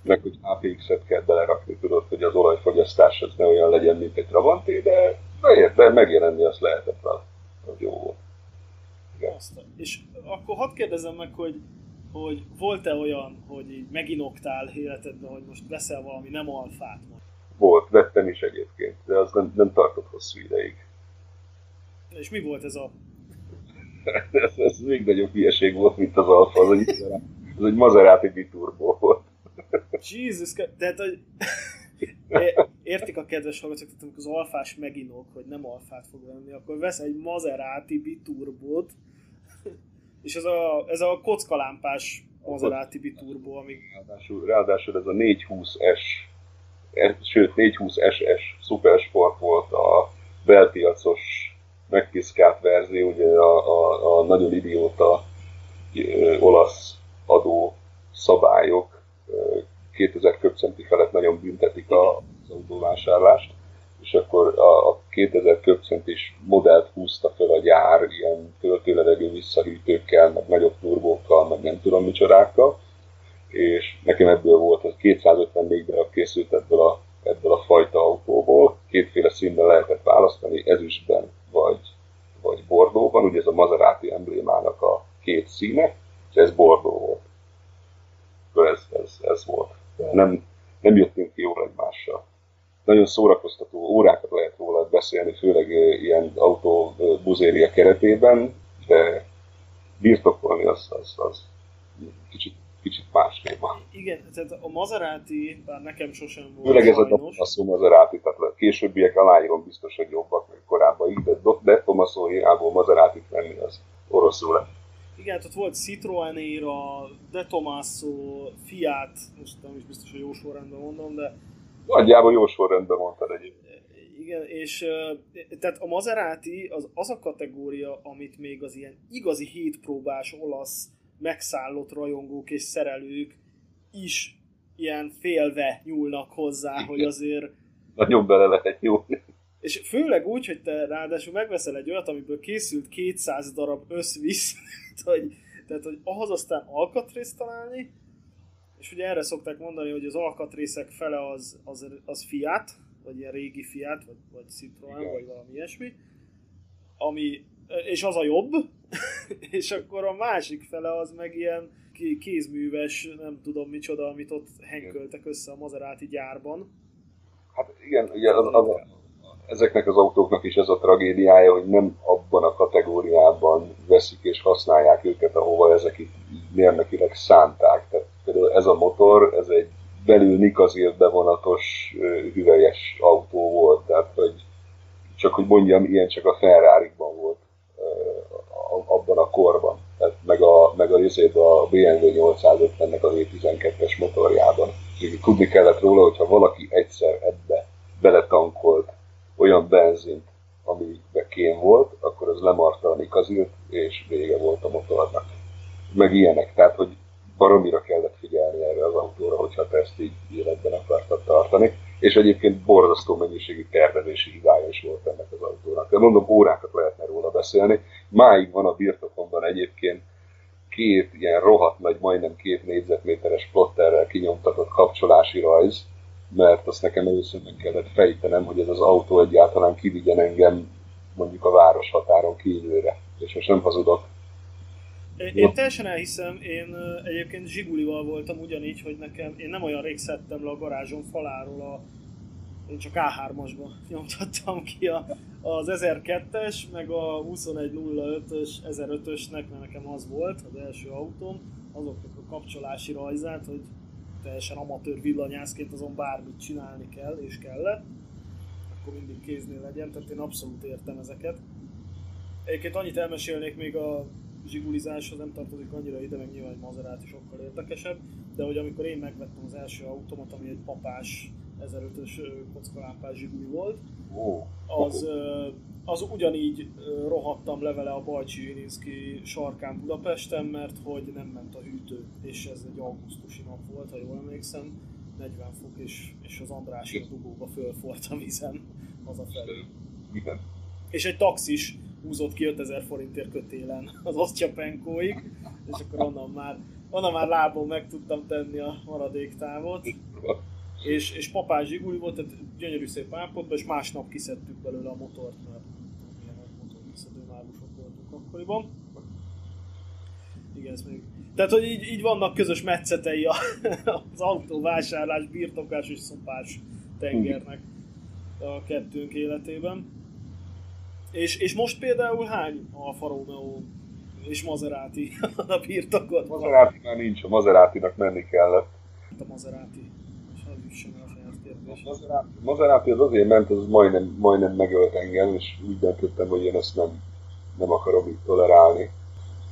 meg hogy APX-et kell belerakni, tudod, hogy az olajfogyasztás az ne olyan legyen, mint egy Travanté, de de megjelenni azt lehetett vele. Az jó volt. Igen. És akkor hadd kérdezem meg, hogy, hogy volt-e olyan, hogy így meginoktál életedben, hogy most veszel valami nem alfát? Volt, vettem is egyébként, de az nem, nem tartott hosszú ideig. És mi volt ez a [LAUGHS] ez, ez még nagyobb hülyeség volt, mint az Alfa, az egy, az egy Maserati biturbo volt. Jesus, tehát hogy [LAUGHS] értik a kedves hallgatók, tehát amikor az alfás meginok, hogy nem alfát fog venni, akkor vesz egy Maserati biturbót, és ez a, ez a kockalámpás Maserati biturbo, ami... Ráadásul, ráadásul ez a 420S, sőt 420 SS szupersport volt a belpiacos megpiszkált verzió, ugye a, a, a nagyon idióta olasz adó szabályok 2000 köbcenti felett nagyon büntetik az autóvásárlást, és akkor a, a 2000 köbcentis modellt húzta fel a gyár ilyen töltőlevegő visszahűtőkkel, meg nagyobb turbókkal, meg nem tudom micsodákkal, és nekem ebből volt, az 254 darab készült ebből a, ebből a fajta autóból, kétféle színben lehetett választani, ezüstben vagy, vagy bordóban, ugye ez a Maserati emblémának a két színe, és ez bordó volt. Ez, ez, ez volt. Nem, nem jöttünk ki jól egymással. Nagyon szórakoztató órákat lehet róla beszélni, főleg ilyen autó buzéria keretében, de birtokolni az, az, az kicsit kicsit más téma. Igen, tehát a Maserati, bár nekem sosem volt Főleg ez a szó Maserati, tehát a későbbiek aláírom biztos, hogy jobbak, meg korábban de De Tomaso hiából Maserati venni az oroszul lett. Igen, tehát volt Citroen éra, De Tomaso, Fiat, most nem is biztos, hogy jó sorrendben mondom, de... Nagyjából jó sorrendben mondtad egyébként. Igen, és tehát a Maserati az, az a kategória, amit még az ilyen igazi hétpróbás olasz megszállott rajongók és szerelők is ilyen félve nyúlnak hozzá, hogy azért... Nagyon bele lehet nyúlni. És főleg úgy, hogy te ráadásul megveszel egy olyat, amiből készült 200 darab összvisz, [LAUGHS] hogy, tehát hogy ahhoz aztán alkatrészt találni, és ugye erre szokták mondani, hogy az alkatrészek fele az, az, az Fiat, vagy ilyen régi Fiat, vagy, vagy Citroen, Igen. vagy valami ilyesmi, ami, és az a jobb, [LAUGHS] és akkor a másik fele az meg ilyen kézműves, nem tudom micsoda, amit ott henköltek össze a Maserati gyárban. Hát igen, ugye az, az, az, ezeknek az autóknak is ez a tragédiája, hogy nem abban a kategóriában veszik és használják őket, ahova ezek itt mérnökileg szánták. Tehát ez a motor, ez egy belül Nikazil bevonatos hüvelyes autó volt, tehát hogy csak hogy mondjam, ilyen csak a ferrari volt abban a korban, tehát meg a, meg a, a BMW 850-nek a V12-es motorjában. Úgyhogy tudni kellett róla, hogyha valaki egyszer ebbe beletankolt olyan benzint, ami kén volt, akkor az lemarta a nikazilt, és vége volt a motornak. Meg ilyenek, tehát hogy baromira kellett figyelni erre az autóra, hogyha te ezt így életben akartad tartani. És egyébként borzasztó mennyiségű tervezési hibája is volt ennek az autónak. De mondom, órákat lehetne róla beszélni. Máig van a birtokomban egyébként két ilyen rohadt nagy, majdnem két négyzetméteres plotterrel kinyomtatott kapcsolási rajz, mert azt nekem először meg kellett fejtenem, hogy ez az autó egyáltalán kivigyen engem mondjuk a város határon kívülre. És most nem hazudok. Én teljesen elhiszem, én egyébként Zsigulival voltam ugyanígy, hogy nekem, én nem olyan rég szedtem le a garázsom faláról a én csak A3-asba [LAUGHS] nyomtattam ki a, az 1002-es, meg a 2105-ös, 1005-ösnek, mert nekem az volt az első autóm, azoknak a kapcsolási rajzát, hogy teljesen amatőr villanyászként azon bármit csinálni kell, és kellett, akkor mindig kéznél legyen, tehát én abszolút értem ezeket. Egyébként annyit elmesélnék még a zsigulizáshoz, nem tartozik annyira ide, meg nyilván egy Maserati sokkal érdekesebb, de hogy amikor én megvettem az első automat, ami egy papás 1005-ös kockalámpás zsiguli volt, az, az ugyanígy rohadtam levele a Bajcsi Irinszki sarkán Budapesten, mert hogy nem ment a hűtő, és ez egy augusztusi nap volt, ha jól emlékszem, 40 fok, és, és az Andrási a dugóba fölfort a vízen hazafelé. Igen. És egy taxis húzott ki 5000 forintért kötélen az Osztyapenkóig, és akkor onnan már, onnan már lábon meg tudtam tenni a maradék távot. És, és papás zsiguli volt, tehát gyönyörű szép állapotban, és másnap kiszedtük belőle a motort, mert milyen nagy motorkiszedő mágusok voltunk akkoriban. Igen, ez még... Tehát, hogy így, így vannak közös metszetei az autóvásárlás, birtoklás és szopás tengernek a kettőnk életében. És, és most például hány Alfa Romeo és Maserati [LAUGHS] a birtokot? Maserati már nincs, a Maserati-nak menni kellett. A Maserati. És az is sem a. Maserati, az azért ment, az majdnem, majdnem megölt engem, és úgy döntöttem, hogy én ezt nem, nem akarom így tolerálni.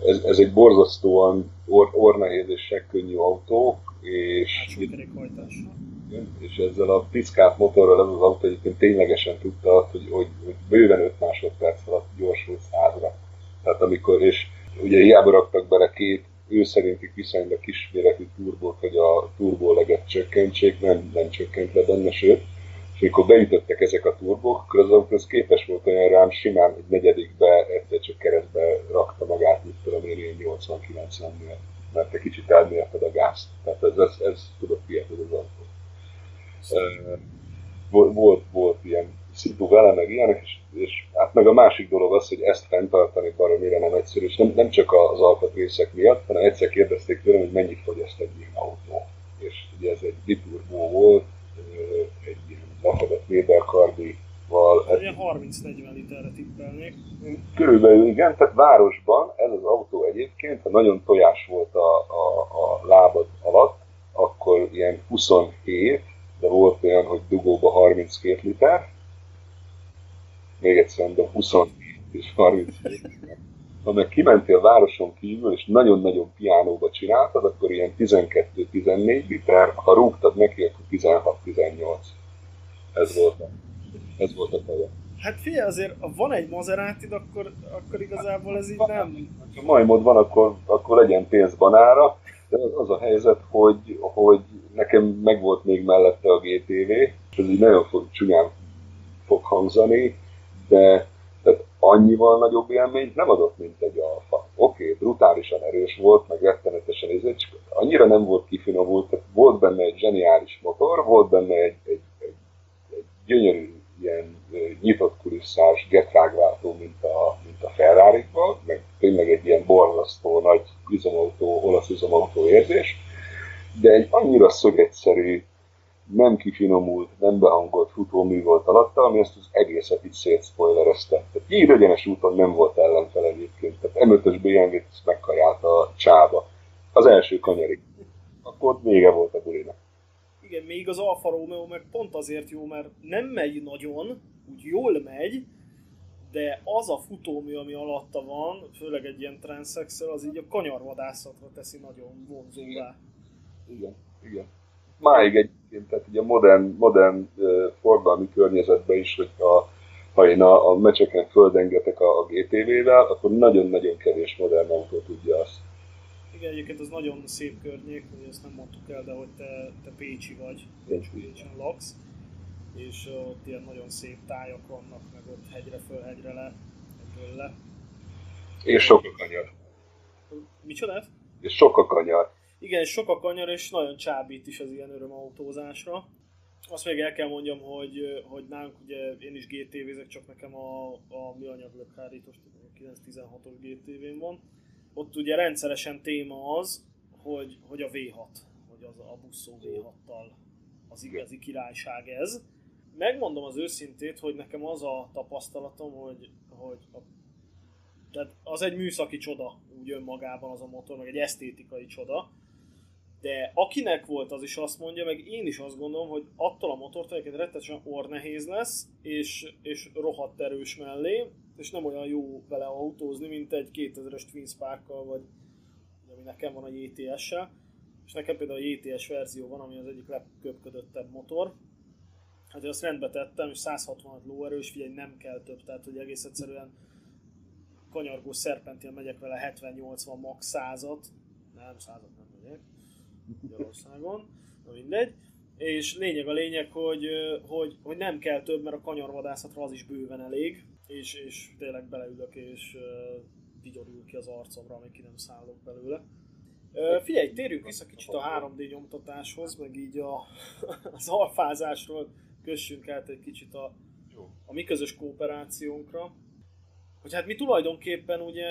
Ez, ez egy borzasztóan or, ornehéz és segkönnyű autó, és... Hát kerékhajtással és ezzel a piszkát motorral ez az autó egyébként ténylegesen tudta, hogy, hogy, hogy bőven 5 másodperc alatt gyorsul százra. Tehát amikor, és ugye hiába raktak bele két ő szerinti viszonylag kisméretű sebesség nem, nem csökkent le benne, sőt, és amikor beütöttek ezek a turbók, akkor az autó képes volt olyan rám simán egy negyedikbe egyszer csak keresztbe rakta magát, mit tudom én, ilyen 80-90-nél, mert egy kicsit elmérted a gázt. Tehát ez, ez, ez tudott ilyet az autó. Volt, volt, volt ilyen szitu vele, meg ilyenek, és, és hát meg a másik dolog az, hogy ezt fenntartani baromira nem egyszerű, és nem, nem csak az alkatrészek miatt, hanem egyszer kérdezték tőlem, hogy mennyit fogyaszt egy ilyen autó. És ugye ez egy biturbó volt, egy ilyen lefadat Weberkardival. Ilyen 30-40 literre tippelnék. Körülbelül igen, tehát városban ez az autó egyébként, ha nagyon tojás volt a, a, a lábad alatt, akkor ilyen 27, de volt olyan, hogy dugóba 32 liter, még egyszer mondom, 27 és 37. Ha meg kimentél a városon kívül, és nagyon-nagyon piánóba csináltad, akkor ilyen 12-14 liter, ha rúgtad neki, akkor 16-18. Ez volt a, ez volt a teje. Hát figyelj, azért ha van egy maserati akkor, akkor igazából ez így nem... Ha majmod van, akkor, akkor legyen pénz banára. De az a helyzet, hogy, hogy nekem megvolt még mellette a GTV, és ez így nagyon fog, csúnyán fog hangzani, de tehát annyival nagyobb élményt nem adott, mint egy alfa. Oké, okay, brutálisan erős volt, meg rettenetesen izé, csak annyira nem volt kifinomult, tehát volt benne egy zseniális motor, volt benne egy, egy, egy, egy gyönyörű ilyen nyitott kulisszás getrágváltó, mint a, mint a ferrari meg tényleg egy ilyen borlasztó, nagy üzemautó, olasz üzemautó érzés, de egy annyira szögegyszerű, nem kifinomult, nem behangolt futómű volt alatta, ami ezt az egészet így szétszpoilerezte. Tehát így egyenes úton nem volt ellenfel egyébként. Tehát M5-ös BMW-t a csába. Az első kanyarig. Akkor vége volt a bulinak. Igen, még az Alfa Romeo meg pont azért jó, mert nem megy nagyon, úgy jól megy, de az a futómű, ami alatta van, főleg egy ilyen transzexel, az így a kanyarvadászatra teszi nagyon vonzóvá. Igen, igen. igen máig egyébként, tehát ugye a modern, modern forgalmi környezetben is, hogyha ha én a, a mecseken földengetek a, a GTV-vel, akkor nagyon-nagyon kevés modern autó tudja azt. Igen, egyébként az nagyon szép környék, hogy ezt nem mondtuk el, de hogy te, te Pécsi vagy, Pécs, Pécsen laksz, és ott ilyen nagyon szép tájak vannak, meg ott hegyre föl, hegyre le, hegyről le. És sok a kanyar. Micsoda? És sok a kanyar. Igen, sok a kanyar, és nagyon csábít is az ilyen örömautózásra. Azt még el kell mondjam, hogy, hogy nálunk ugye én is GTV-zek, csak nekem a, a műanyag lökhárítós 916-os GTV-n van. Ott ugye rendszeresen téma az, hogy, hogy a V6, hogy az a buszó V6-tal az igazi királyság ez. Megmondom az őszintét, hogy nekem az a tapasztalatom, hogy, hogy a, tehát az egy műszaki csoda úgy önmagában az a motor, meg egy esztétikai csoda, de akinek volt, az is azt mondja, meg én is azt gondolom, hogy attól a motortól egyébként rettetesen ornehéz lesz, és, és rohadt erős mellé, és nem olyan jó vele autózni, mint egy 2000-es Twin Spark-kal, vagy ami nekem van a JTS-sel. És nekem például a JTS verzió van, ami az egyik legköpködöttebb motor. Hát azt rendbe tettem, és 160 lóerős, figyelj, nem kell több, tehát hogy egész egyszerűen kanyargó szerpentin megyek vele 70-80 max 100-at, nem 100 nem Magyarországon, na mindegy. És lényeg a lényeg, hogy, hogy, hogy nem kell több, mert a kanyarvadászatra az is bőven elég, és, és tényleg beleülök, és vigyorul ki az arcomra, amíg ki nem szállok belőle. Figyelj, térjünk vissza kicsit a 3D nyomtatáshoz, meg így a, [LAUGHS] az alfázásról kössünk át egy kicsit a, a mi közös kooperációnkra. Hogy hát mi tulajdonképpen ugye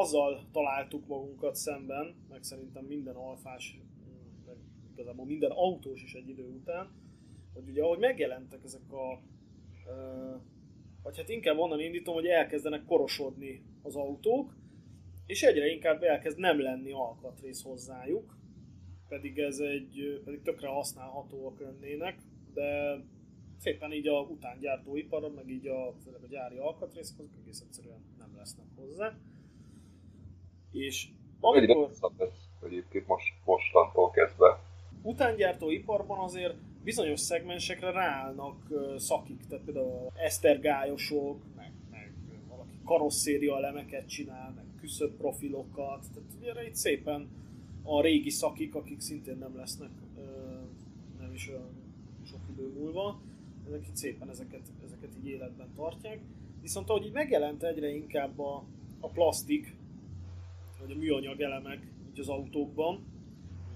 azzal találtuk magunkat szemben, meg szerintem minden alfás, meg igazából minden autós is egy idő után, hogy ugye ahogy megjelentek ezek a, vagy hát inkább onnan indítom, hogy elkezdenek korosodni az autók, és egyre inkább elkezd nem lenni alkatrész hozzájuk, pedig ez egy, pedig tökre használhatóak lennének, de szépen így a utángyártóiparon, meg így a, főleg a gyári alkatrészek, egész egyszerűen nem lesznek hozzá. És amikor... lesz egyébként most, mostantól kezdve. Utángyártó iparban azért bizonyos szegmensekre ráállnak szakik, tehát például esztergályosok, meg, meg valaki karosszéria elemeket csinál, meg küszöbb profilokat, tehát ugye itt szépen a régi szakik, akik szintén nem lesznek nem is olyan sok idő múlva, ezek itt szépen ezeket, ezeket így életben tartják. Viszont ahogy így megjelent egyre inkább a, a plastik, vagy a műanyag elemek így az autókban,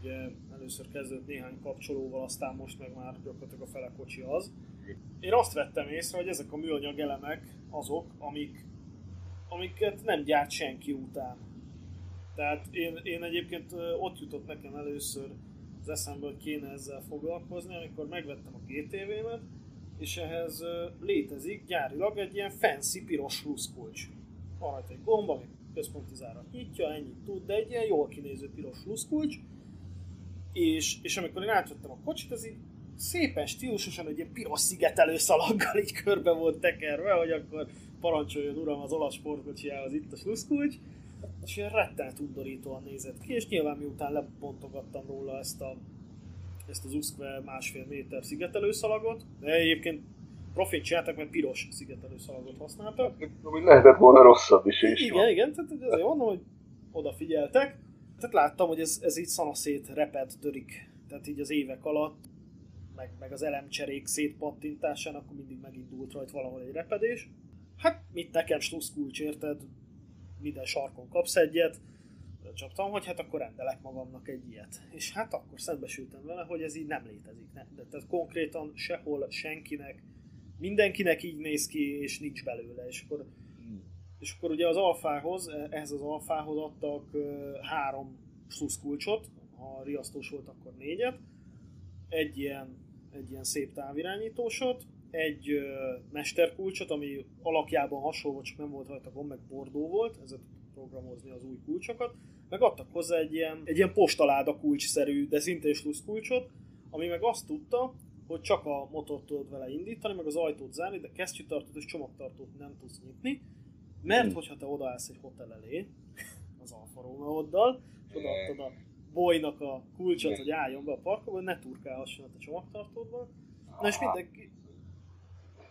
ugye először kezdődött néhány kapcsolóval, aztán most meg már gyakorlatilag a fele kocsi az. Én azt vettem észre, hogy ezek a műanyag elemek azok, amik, amiket nem gyárt senki után. Tehát én, én egyébként ott jutott nekem először az eszembe, hogy kéne ezzel foglalkozni, amikor megvettem a GTV-met, és ehhez létezik gyárilag egy ilyen fancy piros sluszkulcs. Van rajta egy gomba, ami központi zárat nyitja, ennyit tud, de egy ilyen jól kinéző piros sluszkulcs. És, és amikor én átvettem a kocsit, az így szépen stílusosan egy ilyen piros szigetelő szalaggal így körbe volt tekerve, hogy akkor parancsoljon uram az olasz sportkocsijához itt a sluszkulcs és ilyen rettenet undorítóan nézett ki, és nyilván miután lebontogattam róla ezt, a, ezt az Uskve másfél méter szigetelőszalagot, de egyébként profit csináltak, mert piros szigetelőszalagot használtak. Ami lehetett volna rosszabb is is. Igen, van. igen, tehát azért mondom, hogy odafigyeltek. Tehát láttam, hogy ez, ez így szanaszét reped, törik. Tehát így az évek alatt, meg, meg az elemcserék szétpattintásán, akkor mindig megindult rajta valahol egy repedés. Hát mit nekem sluszkulcs, érted? minden sarkon kapsz egyet, csaptam, hogy hát akkor rendelek magamnak egy ilyet. És hát akkor szembesültem vele, hogy ez így nem létezik. Ne? De tehát konkrétan sehol senkinek, mindenkinek így néz ki, és nincs belőle. És akkor, és akkor ugye az alfához, ehhez az alfához adtak három plusz kulcsot, ha riasztós volt, akkor négyet, egy ilyen, egy ilyen szép távirányítósot, egy ö, mesterkulcsot, ami alakjában hasonló, csak nem volt rajta gomb, meg bordó volt, ezzel programozni az új kulcsokat, meg adtak hozzá egy ilyen, egy ilyen postaláda kulcsszerű, de szintén kulcsot, ami meg azt tudta, hogy csak a motort tudod vele indítani, meg az ajtót zárni, de kesztyűtartót és csomagtartót nem tudsz nyitni, mert hmm. hogyha te odaállsz egy hotel elé, [LAUGHS] az Alfa Romeo-oddal, és odaadtad a bolynak a kulcsot, hogy álljon be a parkolóba, ne turkálhasson a csomagtartódban. Na és mindenki,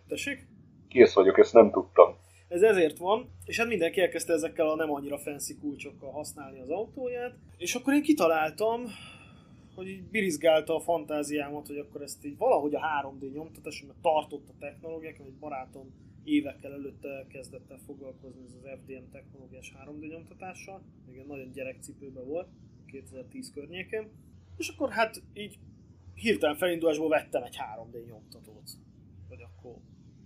Tessék? Kész vagyok, ezt nem tudtam. Ez ezért van, és hát mindenki elkezdte ezekkel a nem annyira fancy kulcsokkal használni az autóját, és akkor én kitaláltam, hogy így birizgálta a fantáziámat, hogy akkor ezt így valahogy a 3D nyomtatás, mert tartott a technológiák, egy barátom évekkel előtte kezdett el foglalkozni ez az FDM technológiás 3D nyomtatással, még egy nagyon gyerekcipőben volt, 2010 környékén, és akkor hát így hirtelen felindulásból vettem egy 3D nyomtatót, hogy akkor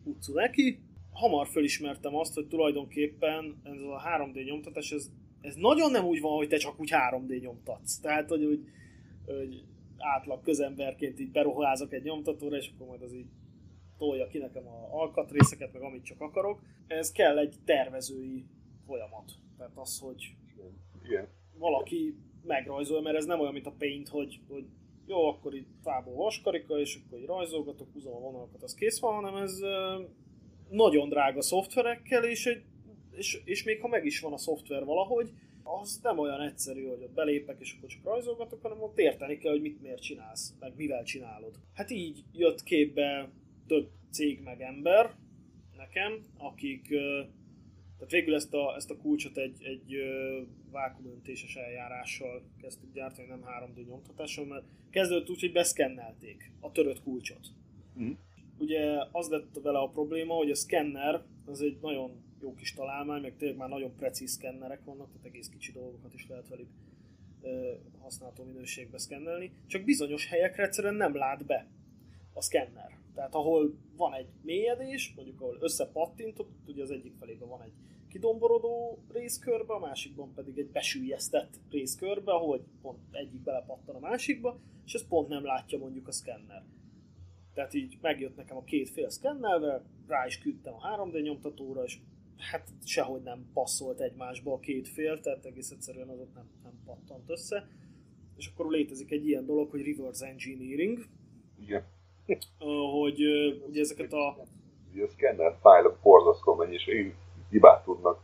utcu neki. Hamar fölismertem azt, hogy tulajdonképpen ez a 3D nyomtatás, ez, ez nagyon nem úgy van, hogy te csak úgy 3D nyomtatsz. Tehát, hogy úgy hogy átlag közemberként így beruházok egy nyomtatóra, és akkor majd az így tolja ki nekem a alkatrészeket, meg amit csak akarok. Ez kell egy tervezői folyamat. Tehát az, hogy Igen. valaki megrajzol, mert ez nem olyan, mint a Paint, hogy, hogy jó, akkor itt fából vaskarika, és akkor így rajzolgatok, húzom a vonalakat, az kész van, hanem ez nagyon drága szoftverekkel, és, egy, és, és még ha meg is van a szoftver valahogy, az nem olyan egyszerű, hogy ott belépek, és akkor csak rajzolgatok, hanem ott érteni kell, hogy mit miért csinálsz, meg mivel csinálod. Hát így jött képbe több cég meg ember nekem, akik tehát végül ezt a, ezt a kulcsot egy, egy vákumöntéses eljárással kezdtük gyártani, nem 3D nyomtatással, mert kezdődött úgy, hogy beszkennelték a törött kulcsot. Mm. Ugye az lett vele a probléma, hogy a szkenner az egy nagyon jó kis találmány, meg tényleg már nagyon precíz szkennerek vannak, tehát egész kicsi dolgokat is lehet velük használható minőségbe szkennelni, csak bizonyos helyekre egyszerűen nem lát be a szkenner. Tehát ahol van egy mélyedés, mondjuk ahol összepattintott, ugye az egyik felében van egy kidomborodó részkörbe, a másikban pedig egy besülyeztett részkörbe, ahogy pont egyik belepattan a másikba, és ez pont nem látja mondjuk a szkenner. Tehát így megjött nekem a két fél szkennelve, rá is küldtem a 3D nyomtatóra, és hát sehogy nem passzolt egymásba a két fél, tehát egész egyszerűen az ott nem, nem pattant össze. És akkor létezik egy ilyen dolog, hogy reverse engineering. Igen. [LAUGHS] hogy ugye ezeket a... Ugye a szkenner fájlok borzasztó mennyiségű hibát tudnak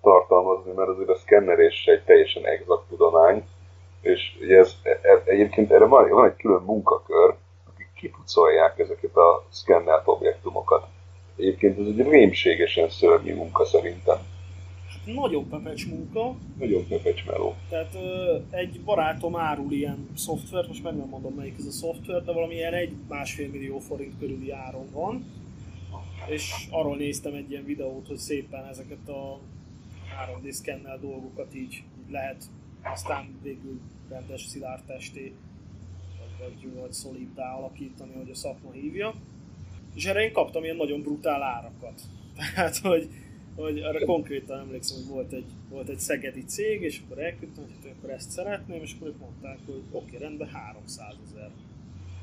tartalmazni, mert azért a szkennerés egy teljesen exakt tudomány, és ugye ez, e, e, egyébként erre van, van egy külön munkakör, akik kipucolják ezeket a szkennelt objektumokat. Egyébként ez egy rémségesen szörnyű munka szerintem. nagyon pepecs munka. Nagyon pepecs meló. Tehát ö, egy barátom árul ilyen szoftvert, most meg nem mondom melyik ez a szoftver, de valamilyen egy másfél millió forint körüli áron van. És arról néztem egy ilyen videót, hogy szépen ezeket a 3D szkennel dolgokat így, így lehet aztán végül rendes szilárd testé, vagy, vagy, vagy szoliddá alakítani, hogy a szakma hívja. És erre én kaptam ilyen nagyon brutál árakat. [LAUGHS] Tehát, hogy hogy arra konkrétan emlékszem, hogy volt egy, volt egy szegedi cég, és akkor elküldtem, hogy akkor ezt szeretném, és akkor ők mondták, hogy oké, okay, rendben 300 ezer,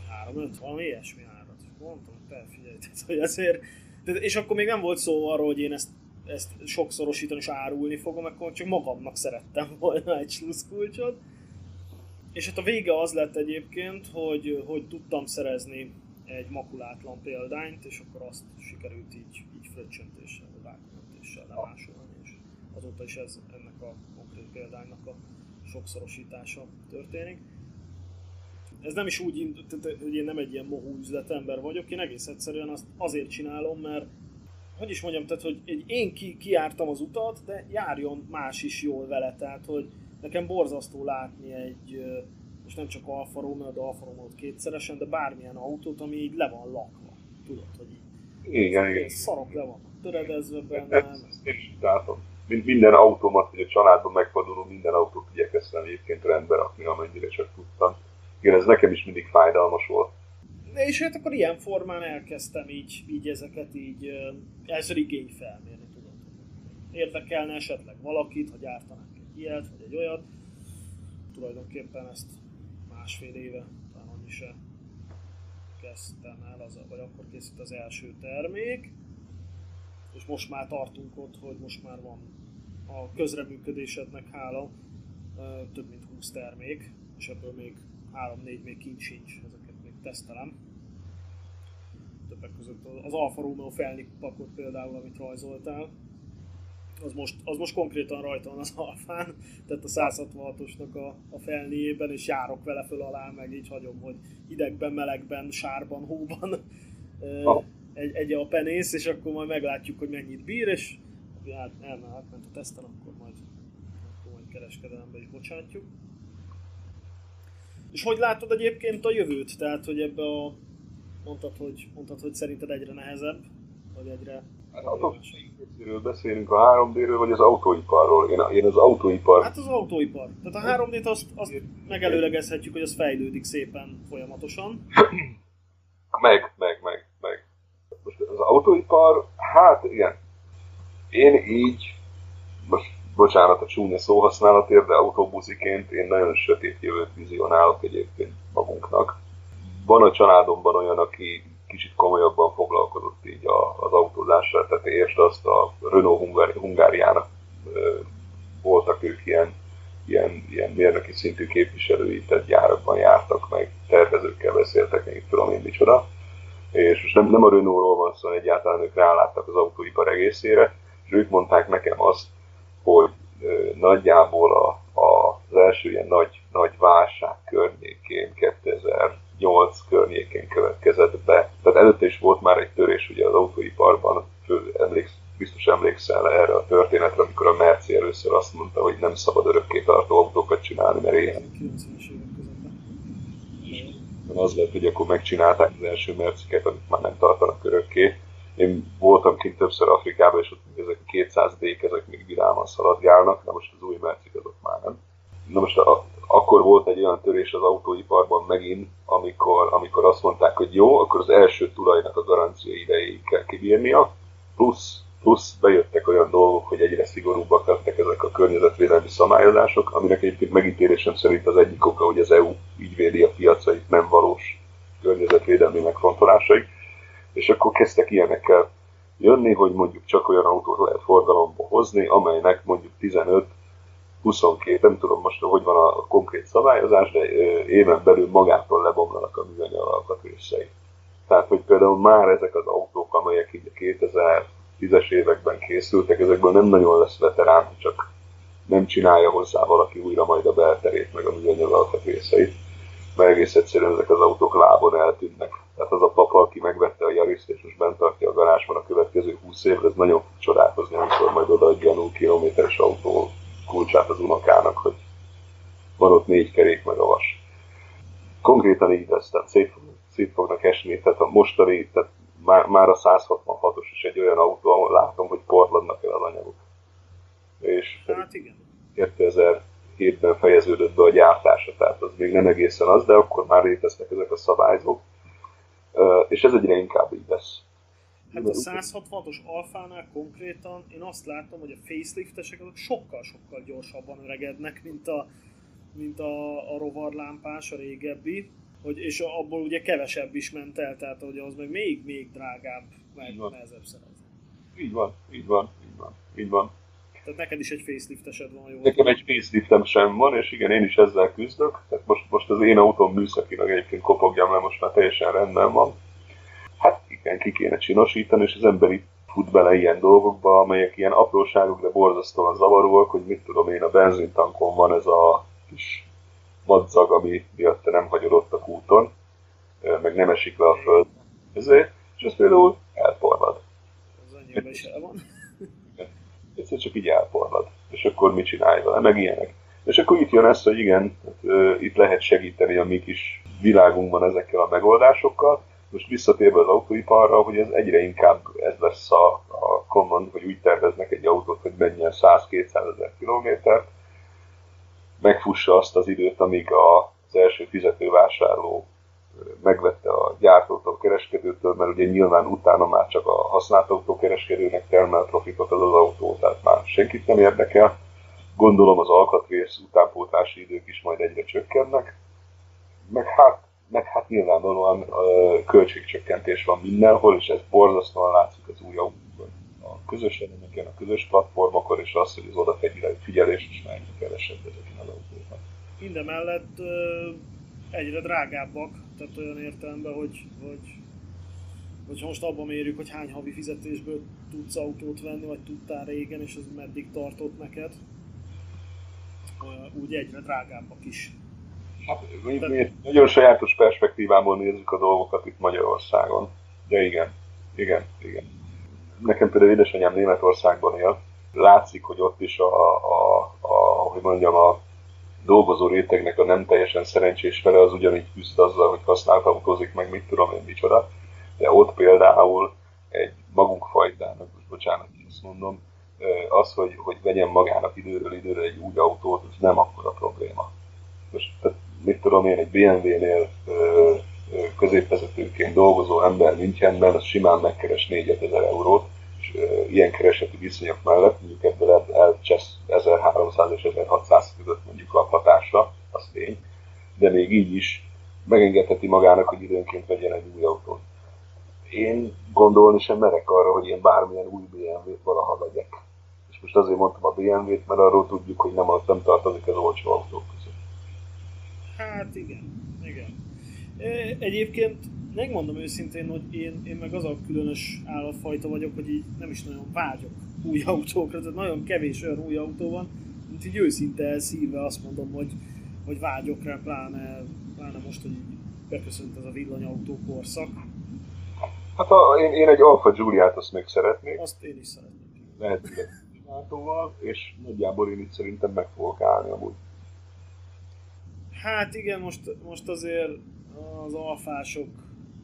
350, valami ilyesmi árat. És mondtam, hogy te figyelj, tehát, hogy ezért, de, és akkor még nem volt szó arról, hogy én ezt, ezt sokszorosítani és árulni fogom, akkor csak magamnak szerettem [LAUGHS] volna egy sluszkulcsot. És hát a vége az lett egyébként, hogy, hogy tudtam szerezni egy makulátlan példányt, és akkor azt sikerült így, így fröccsöntéssel nem lemásolni, és azóta is ez ennek a konkrét példánynak a sokszorosítása történik. Ez nem is úgy, hogy én nem egy ilyen mohú üzletember vagyok, én egész egyszerűen azt azért csinálom, mert hogy is mondjam, tehát hogy egy, én ki, kiártam az utat, de járjon más is jól vele, tehát hogy nekem borzasztó látni egy, most nem csak Alfa Romeo, de Alfa Romeo kétszeresen, de bármilyen autót, ami így le van lakva. Tudod, hogy így. Igen, igen. Szarok le vannak töredezve benne. Ezt én is látom. Minden autómat, hogy a családban megforduló minden autót igyekeztem egyébként rendbe rakni, amennyire csak tudtam. Igen, ez nekem is mindig fájdalmas volt. És hát akkor ilyen formán elkezdtem így, így ezeket így először igény felmérni, tudod. Érdekelne esetleg valakit, hogy gyártanánk egy ilyet, vagy egy olyat. Tulajdonképpen ezt másfél éve, talán annyi se kezdtem el, az, vagy akkor készült az első termék. És most már tartunk ott, hogy most már van. A közreműködésednek hála több mint 20 termék, és ebből még 3-4 még kint sincs, ezeket még tesztelem. Többek között az Alfa Romeo felnik pakot például, amit rajzoltál, az most, az most konkrétan rajta van az [LAUGHS] alfán, tehát a 166-osnak a, a felnéjében, és járok vele föl alá, meg így hagyom, hogy idegben, melegben, sárban, hóban egy, egy a penész, és akkor majd meglátjuk, hogy mennyit bír, és hát elmehet, ment a teszten, akkor majd, akkor majd kereskedelembe is bocsátjuk. És hogy látod egyébként a jövőt? Tehát, hogy ebbe a... Mondtad, hogy, mondtad, hogy szerinted egyre nehezebb, vagy egyre... Hát a beszélünk a 3D-ről, vagy az autóiparról? Én, én az autóipar... Hát az autóipar. Tehát a 3D-t azt, azt megelőlegezhetjük, hogy az fejlődik szépen folyamatosan. Meg, meg, meg most az autóipar, hát igen, én így, most bocsánat a csúnya szóhasználatért, de autóbusziként én nagyon sötét jövőt vizionálok egyébként magunknak. Van a családomban olyan, aki kicsit komolyabban foglalkozott így az autózással, tehát értsd azt a Renault Hungári, Hungáriának voltak ők ilyen, ilyen, ilyen mérnöki szintű képviselői, tehát gyárakban jártak meg, tervezőkkel beszéltek, még tudom én micsoda. És most nem, nem a Renault-ról van szó, egyáltalán ők ráláttak az autóipar egészére, és ők mondták nekem azt, hogy nagyjából a, a, az első ilyen nagy, nagy válság környékén, 2008 környékén következett be. Tehát előtte is volt már egy törés ugye az autóiparban, emléksz, biztos emlékszel erre a történetre, amikor a Merci először azt mondta, hogy nem szabad örökké tartó autókat csinálni, mert ilyen az lett, hogy akkor megcsinálták az első merciket, amit már nem tartanak örökké. Én voltam kint többször Afrikában, és ott ezek a 200 d ezek még vidáman szaladgálnak, de most az új mercik azok már nem. Na most a, akkor volt egy olyan törés az autóiparban megint, amikor, amikor azt mondták, hogy jó, akkor az első tulajnak a garancia idejéig kell kibírnia, plusz plusz bejöttek olyan dolgok, hogy egyre szigorúbbak lettek ezek a környezetvédelmi szabályozások, aminek egyébként megítélésem szerint az egyik oka, hogy az EU így védi a piacait nem valós környezetvédelmi megfontolásai, és akkor kezdtek ilyenekkel jönni, hogy mondjuk csak olyan autót lehet forgalomba hozni, amelynek mondjuk 15 22, nem tudom most, hogy van a konkrét szabályozás, de éven belül magától lebomlanak a műanyag alkatrészei. Tehát, hogy például már ezek az autók, amelyek így a 2000 tízes években készültek, ezekből nem nagyon lesz veterán, csak nem csinálja hozzá valaki újra majd a belterét, meg a műanyag alkatrészeit, mert egész egyszerűen ezek az autók lábon eltűnnek. Tehát az a papa, aki megvette a Yariszt és most bent tartja a garázsban a következő 20 évre, ez nagyon fog csodálkozni, amikor majd odaadja a 0 kilométeres autó kulcsát az unokának, hogy van ott négy kerék meg a vas. Konkrétan így lesz, tehát szét, szét fognak esni, tehát a mostani, tehát már, már a 166-os is egy olyan autó, ahol látom, hogy porladnak el az anyagok. És hát igen. 2007-ben fejeződött be a gyártása, tehát az még nem egészen az, de akkor már léteztek ezek a szabályzók. És ez egyre inkább így lesz. Hát a 166-os alfánál konkrétan én azt látom, hogy a faceliftesek azok sokkal-sokkal gyorsabban öregednek, mint a, mint a, a rovarlámpás, a régebbi, hogy, és abból ugye kevesebb is ment el, tehát hogy az meg még, még drágább, meg nehezebb szerezni. Így van, így van, így van, így van. Tehát neked is egy faceliftesed van, jó? Nekem egy faceliftem sem van, és igen, én is ezzel küzdök. Tehát most, most az én autóm műszakilag egyébként kopogjam le, most már teljesen rendben van. Igen, ki kéne csinosítani, és az emberi fut bele ilyen dolgokba, amelyek ilyen apróságok, de borzasztóan zavaróak, hogy mit tudom én, a benzintankon van ez a kis madzag, ami miatt nem hagyod ott a kúton, meg nem esik le a föld. Ezért, és ez például elporlad. Az enyémben is el van. [LAUGHS] Egyszer csak így elporlad. És akkor mit csinálj vele, meg ilyenek. És akkor itt jön ez, hogy igen, hát, itt lehet segíteni a mi kis világunkban ezekkel a megoldásokkal. Most visszatérve az autóiparra, hogy ez egyre inkább ez lesz a, a common, hogy úgy terveznek egy autót, hogy menjen 100-200 ezer kilométert, megfussa azt az időt, amíg az első fizetővásárló megvette a gyártótól, kereskedőtől, mert ugye nyilván utána már csak a használt autókereskedőnek termel profitot az az autó, tehát már senkit nem érdekel. Gondolom az alkatrész utánpótási idők is majd egyre csökkennek, meg hát, meg hát nyilvánvalóan költségcsökkentés van mindenhol, és ez borzasztóan látszik az új. A közös elemeken, a közös platformokon, és az, hogy az odafigyelés is már kevesebb ezeken az autóknak. Mindemellett uh, egyre drágábbak, tehát olyan értelemben, hogy, hogy hogyha most abban mérjük, hogy hány havi fizetésből tudsz autót venni, vagy tudtál régen, és ez meddig tartott neked, úgy egyre drágábbak is. Hát, mi, mi nagyon sajátos perspektívából nézzük a dolgokat itt Magyarországon. De igen, igen, igen. Nekem például édesanyám Németországban él. Látszik, hogy ott is a, a, a hogy mondjam, a dolgozó rétegnek a nem teljesen szerencsés fele az ugyanígy küzd azzal, hogy használt autózik, meg mit tudom én micsoda. De ott például egy magunk fajtának, most bocsánat, ezt mondom, az, hogy, hogy vegyen magának időről időre egy új autót, ez nem akkora probléma. Most tehát, mit tudom én, egy BMW-nél középvezetőként dolgozó ember Münchenben, az simán megkeres 4000 eurót, és ilyen kereseti viszonyok mellett mondjuk ebből el, elcsesz 1300 és 1600 között mondjuk lakhatásra, az tény, de még így is megengedheti magának, hogy időnként vegyen egy új autót. Én gondolni sem merek arra, hogy én bármilyen új BMW-t valaha vegyek. És most azért mondtam a BMW-t, mert arról tudjuk, hogy nem, nem tartozik az olcsó autók között. Hát igen, igen. Egyébként megmondom őszintén, hogy én, én meg az a különös állatfajta vagyok, hogy így nem is nagyon vágyok új autókra, tehát nagyon kevés olyan új autó van, mint így őszinte elszívve azt mondom, hogy, hogy vágyok rá, pláne, pláne most, hogy így beköszönt ez a villanyautó korszak. Hát a, én, én egy Alfa Giuliát azt még szeretnék. Azt én is szeretnék. Lehet, autóval, és nagyjából én itt szerintem meg fogok állni amúgy. Hát igen, most, most azért az alfások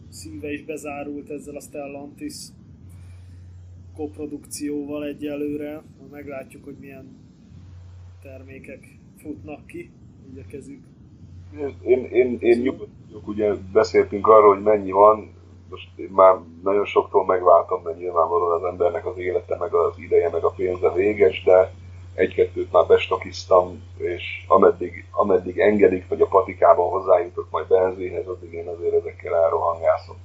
szíve is bezárult ezzel a Stellantis koprodukcióval egyelőre. Meglátjuk, hogy milyen termékek futnak ki, így a kezük. Én, én, én nyugodt ugye beszéltünk arról, hogy mennyi van, most már nagyon soktól megváltam, mert nyilvánvalóan az embernek az élete, meg az ideje, meg a pénze véges, de egy-kettőt már bestokiztam, és ameddig, ameddig engedik, hogy a patikában hozzájutok majd benzinhez, addig én azért ezekkel elrohangászom.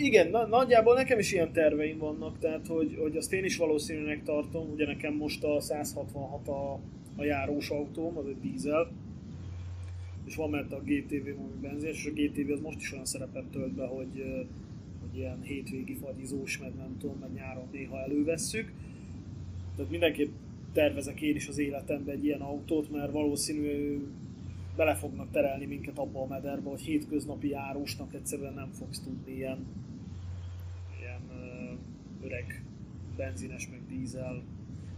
Igen, na, nagyjából nekem is ilyen terveim vannak, tehát hogy, hogy azt én is valószínűnek tartom, ugye nekem most a 166 a, a járós autóm, az egy dízel, és van mert a GTV ami benzin, és a GTV az most is olyan szerepet tölt be, hogy, hogy ilyen hétvégi fagyizós, meg nem tudom, meg nyáron néha elővesszük. Tehát mindenképp tervezek én is az életemben egy ilyen autót, mert valószínű bele fognak terelni minket abba a mederbe, hogy hétköznapi járósnak egyszerűen nem fogsz tudni ilyen, ilyen öreg benzines meg dízel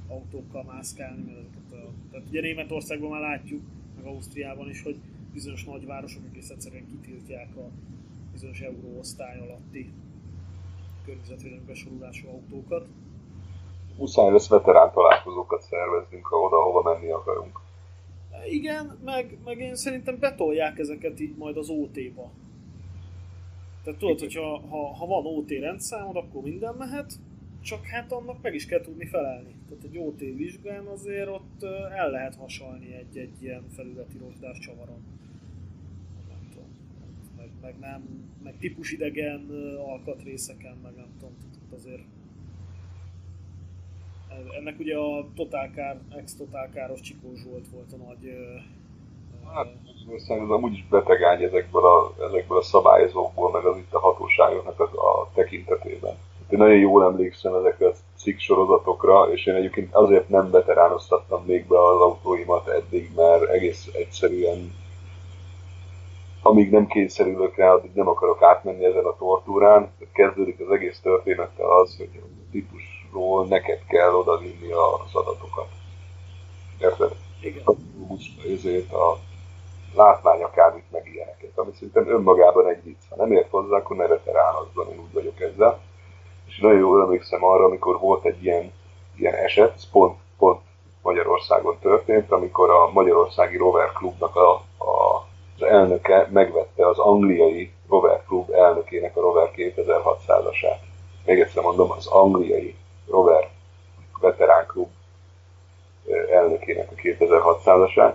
autókkal mászkálni, mert ezeket a, tehát ugye Németországban már látjuk, meg Ausztriában is, hogy bizonyos nagyvárosok egész egyszerűen kitiltják a bizonyos euróosztály alatti környezetvédelmi besorulású autókat. Muszáj lesz veterán találkozókat szerveznünk, ha oda, hova menni akarunk. Igen, meg, meg én szerintem betolják ezeket így majd az OT-ba. Tehát tudod, hogy ha, ha, ha van OT rendszámod, akkor minden mehet, csak hát annak meg is kell tudni felelni. Tehát egy OT vizsgán azért ott el lehet hasalni egy-egy ilyen felületi rozsdás csavaron. Nem tudom. Meg, meg nem, meg típusidegen alkatrészeken, meg nem tudom, azért ennek ugye a totálkár, ex-totálkáros Csikó Zsolt volt a nagy... Hát, Magyarország az amúgy is betegány ezekből a, ezekből a szabályozókból, meg az itt a hatóságoknak a, a tekintetében. Én nagyon jól emlékszem ezekre a cikk sorozatokra, és én egyébként azért nem veteránoztattam még be az autóimat eddig, mert egész egyszerűen amíg nem kényszerülök rá, addig nem akarok átmenni ezen a tortúrán. Kezdődik az egész történettel az, hogy a típusról neked kell odavinni az adatokat. Érted? Igen. Ezért a látvány akármit meg ilyeneket, ami szerintem önmagában egy vicc. Ha nem ért hozzá, akkor ne veteránozzon, én úgy vagyok ezzel és nagyon jól emlékszem arra, amikor volt egy ilyen, ilyen eset, ez pont, pont Magyarországon történt, amikor a Magyarországi Rover Klubnak a, a, az elnöke megvette az angliai Rover Klub elnökének a Rover 2600-asát. Még egyszer mondom, az angliai Rover Veterán Klub elnökének a 2600-asát,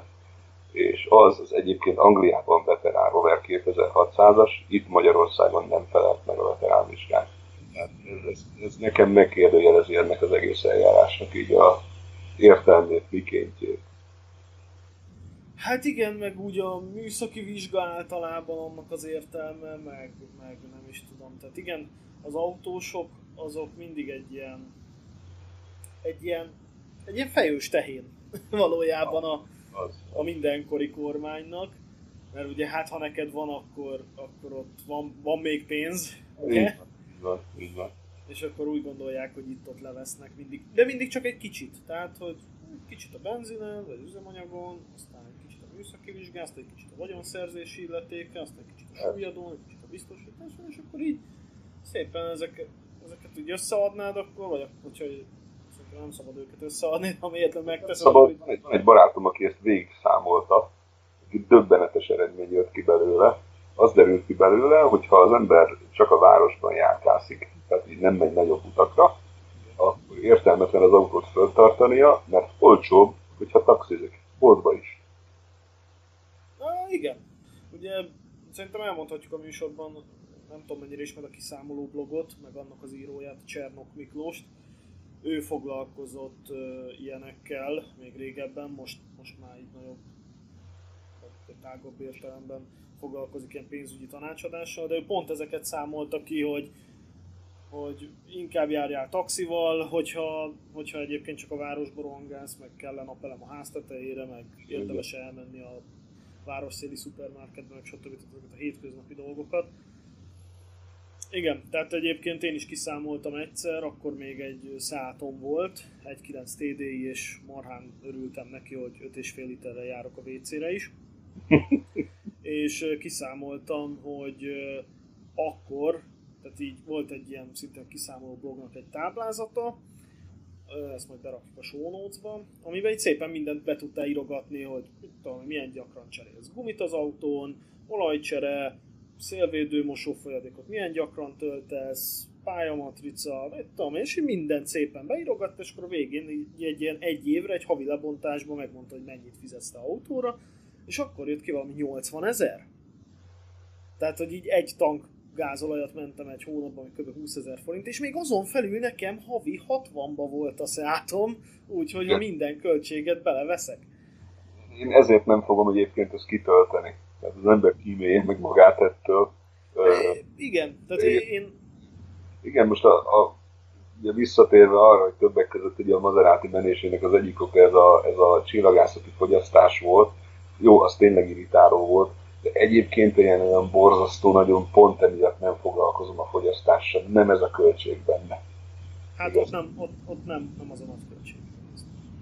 és az az egyébként Angliában veterán Rover 2600-as, itt Magyarországon nem felelt meg a veterán vizsgát. Hát ez, ez nekem megkérdőjelezi ennek az egész eljárásnak így a értelmét, mikéntjét. Hát igen, meg úgy a műszaki vizsga általában annak az értelme, meg, meg nem is tudom. Tehát igen, az autósok azok mindig egy ilyen egy ilyen, egy ilyen fejős tehén [LAUGHS] valójában a, a mindenkori kormánynak. Mert ugye hát ha neked van, akkor, akkor ott van, van még pénz, ugye? van, így van. És akkor úgy gondolják, hogy itt-ott levesznek mindig, de mindig csak egy kicsit. Tehát, hogy kicsit a benzinen, vagy üzemanyagon, aztán egy kicsit a műszaki vizsgán, aztán egy kicsit a vagyonszerzési illetéke, aztán egy kicsit a súlyadón, egy kicsit a biztosításon, és akkor így szépen ezek, ezeket úgy összeadnád, akkor, vagy hogyha szerintem nem szabad őket összeadni, ha miért megteszed. Szabad, hogy... egy, egy barátom, aki ezt végig számolta, döbbenetes eredmény jött ki belőle, az derült ki belőle, hogy ha az ember csak a városban járkászik, tehát így nem megy nagyobb utakra, akkor értelmetlen az autót föltartania, mert olcsóbb, hogyha taxizik, boltba is. Há, igen. Ugye szerintem elmondhatjuk a műsorban, nem tudom mennyire ismer a kiszámoló blogot, meg annak az íróját, Csernok Miklóst. Ő foglalkozott uh, ilyenekkel még régebben, most, most már így nagyobb, tágabb értelemben foglalkozik ilyen pénzügyi tanácsadással, de ő pont ezeket számolta ki, hogy, hogy inkább járjál taxival, hogyha, hogyha egyébként csak a városba rohangálsz, meg kellene napelem a ház tetejére, meg érdemes elmenni a városszéli szupermarketbe, meg stb. a hétköznapi dolgokat. Igen, tehát egyébként én is kiszámoltam egyszer, akkor még egy szátom volt, 1.9 TDI, és marhán örültem neki, hogy 5,5 literre járok a WC-re is. [LAUGHS] és kiszámoltam, hogy akkor, tehát így volt egy ilyen szinte kiszámoló blognak egy táblázata, ezt majd berakjuk a show notes-ba, amiben így szépen mindent be tudtál írogatni, hogy tudom, milyen gyakran cserélsz gumit az autón, olajcsere, szélvédő mosófolyadékot milyen gyakran töltesz, pályamatrica, mit tudom, és mindent szépen beírogatt, és akkor a végén egy, egy ilyen egy évre, egy havi lebontásban megmondta, hogy mennyit fizetsz a autóra, és akkor jött ki valami 80 ezer. Tehát, hogy így egy tank gázolajat mentem egy hónapban, hogy kb. 20 ezer forint, és még azon felül nekem havi 60-ba volt a Seatom, úgyhogy minden költséget beleveszek. Én ezért nem fogom egyébként ezt kitölteni. Tehát az ember kímélje meg magát ettől. É, igen, tehát én, én... Igen, most a, a ugye visszatérve arra, hogy többek között ugye a Maserati menésének az egyik oka ez a, ez a csillagászati fogyasztás volt, jó, az tényleg irritáló volt, de egyébként ilyen olyan borzasztó, nagyon pont emiatt nem foglalkozom a fogyasztással, nem ez a költség benne. Hát ott nem, ott, ott nem, nem az a nagy költség.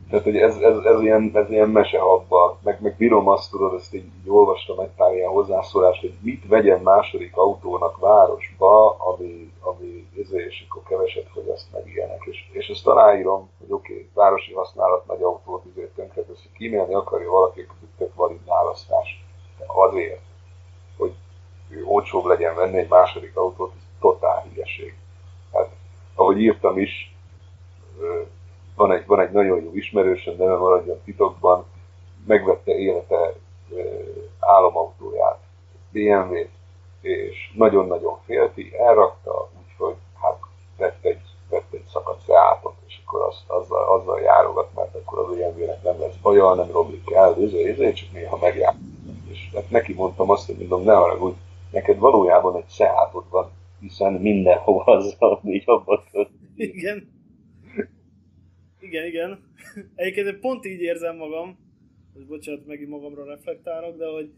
Tehát, hogy ez, ez, ez, ilyen, ez ilyen mesehabba, meg, meg bírom azt tudod, ezt így, így olvastam egy pár ilyen hozzászólást, hogy mit vegyen második autónak városba, ami, ami izé, és akkor keveset fogyaszt meg ilyenek. És, és ezt aláírom, hogy oké, okay, városi használat nagy autót azért tönkreteszi, kímélni akarja valaki, akkor tök valid választás. De azért, hogy olcsóbb legyen venni egy második autót, ez totál hülyeség. Hát, ahogy írtam is, van egy, van egy nagyon jó ismerősöm, nem maradjon titokban, megvette élete álomautóját, BMW-t, és nagyon-nagyon félti, elrakta, úgyhogy hát vett egy, vett egy szakadt Seatot, és akkor azt, azzal, azzal járogat, mert akkor az BMW-nek nem lesz baja, nem romlik el, izé, izé, csak néha megjár. És hát neki mondtam azt, hogy mondom, ne hogy neked valójában egy Seatod van, hiszen mindenhova azzal így abban Igen. Igen, igen. [LAUGHS] Egyébként pont így érzem magam, hogy bocsánat, megint magamra reflektálok, de hogy,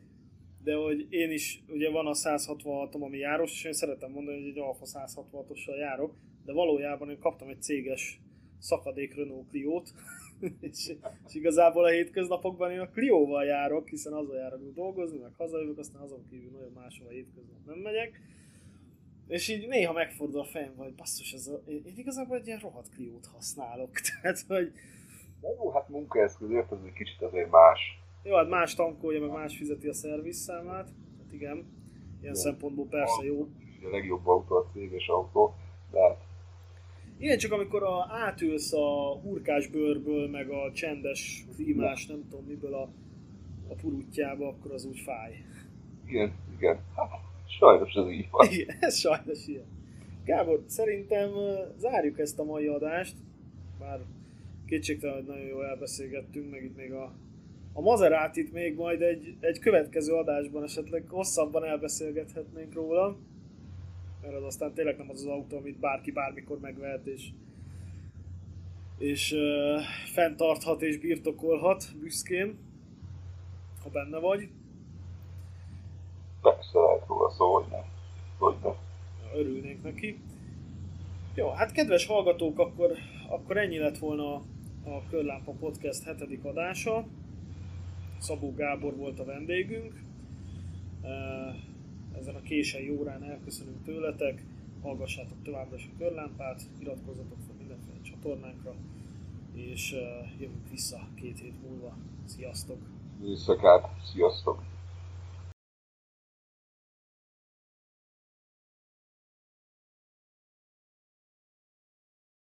de hogy én is, ugye van a 166-om, ami járos, és én szeretem mondani, hogy egy Alfa 166-ossal járok, de valójában én kaptam egy céges szakadék Renault Clio-t, [LAUGHS] és, és, igazából a hétköznapokban én a Clio-val járok, hiszen azzal járok dolgozni, meg hazajövök, aztán azon kívül nagyon máshol a hétköznap nem megyek és így néha megfordul a fejem, hogy basszus, ez a, én igazából egy ilyen rohadt kliót használok. [LAUGHS] Tehát, hogy... De jó, hát munkaeszközért ez egy kicsit azért más. Jó, hát más tankolja, meg más fizeti a szervizszámát. Hát igen, ilyen jó. szempontból persze jó. A legjobb autó a céges autó, de hát igen, csak amikor a, átülsz a hurkás bőrből, meg a csendes klímás, nem tudom miből a, a purutjába, akkor az úgy fáj. Igen, igen. Hát, Sajnos ez így van. Igen, ez sajnos ilyen. Gábor, szerintem zárjuk ezt a mai adást, bár kétségtelen, hogy nagyon jól elbeszélgettünk, meg itt még a, a Maserátit még majd egy, egy következő adásban esetleg hosszabban elbeszélgethetnénk róla, mert az aztán tényleg nem az az autó, amit bárki bármikor megvehet, és, és uh, fenntarthat és birtokolhat büszkén, ha benne vagy. Persze lehet róla szó, hogy nem. Hogy nem. Örülnénk neki. Jó, hát kedves hallgatók, akkor, akkor ennyi lett volna a Körlámpa Podcast hetedik adása. Szabó Gábor volt a vendégünk. Ezen a késői órán elköszönünk tőletek. Hallgassátok továbbra is a Körlámpát, iratkozzatok fel mindenféle csatornánkra, és jövünk vissza két hét múlva. Sziasztok! Éjszakát, sziasztok!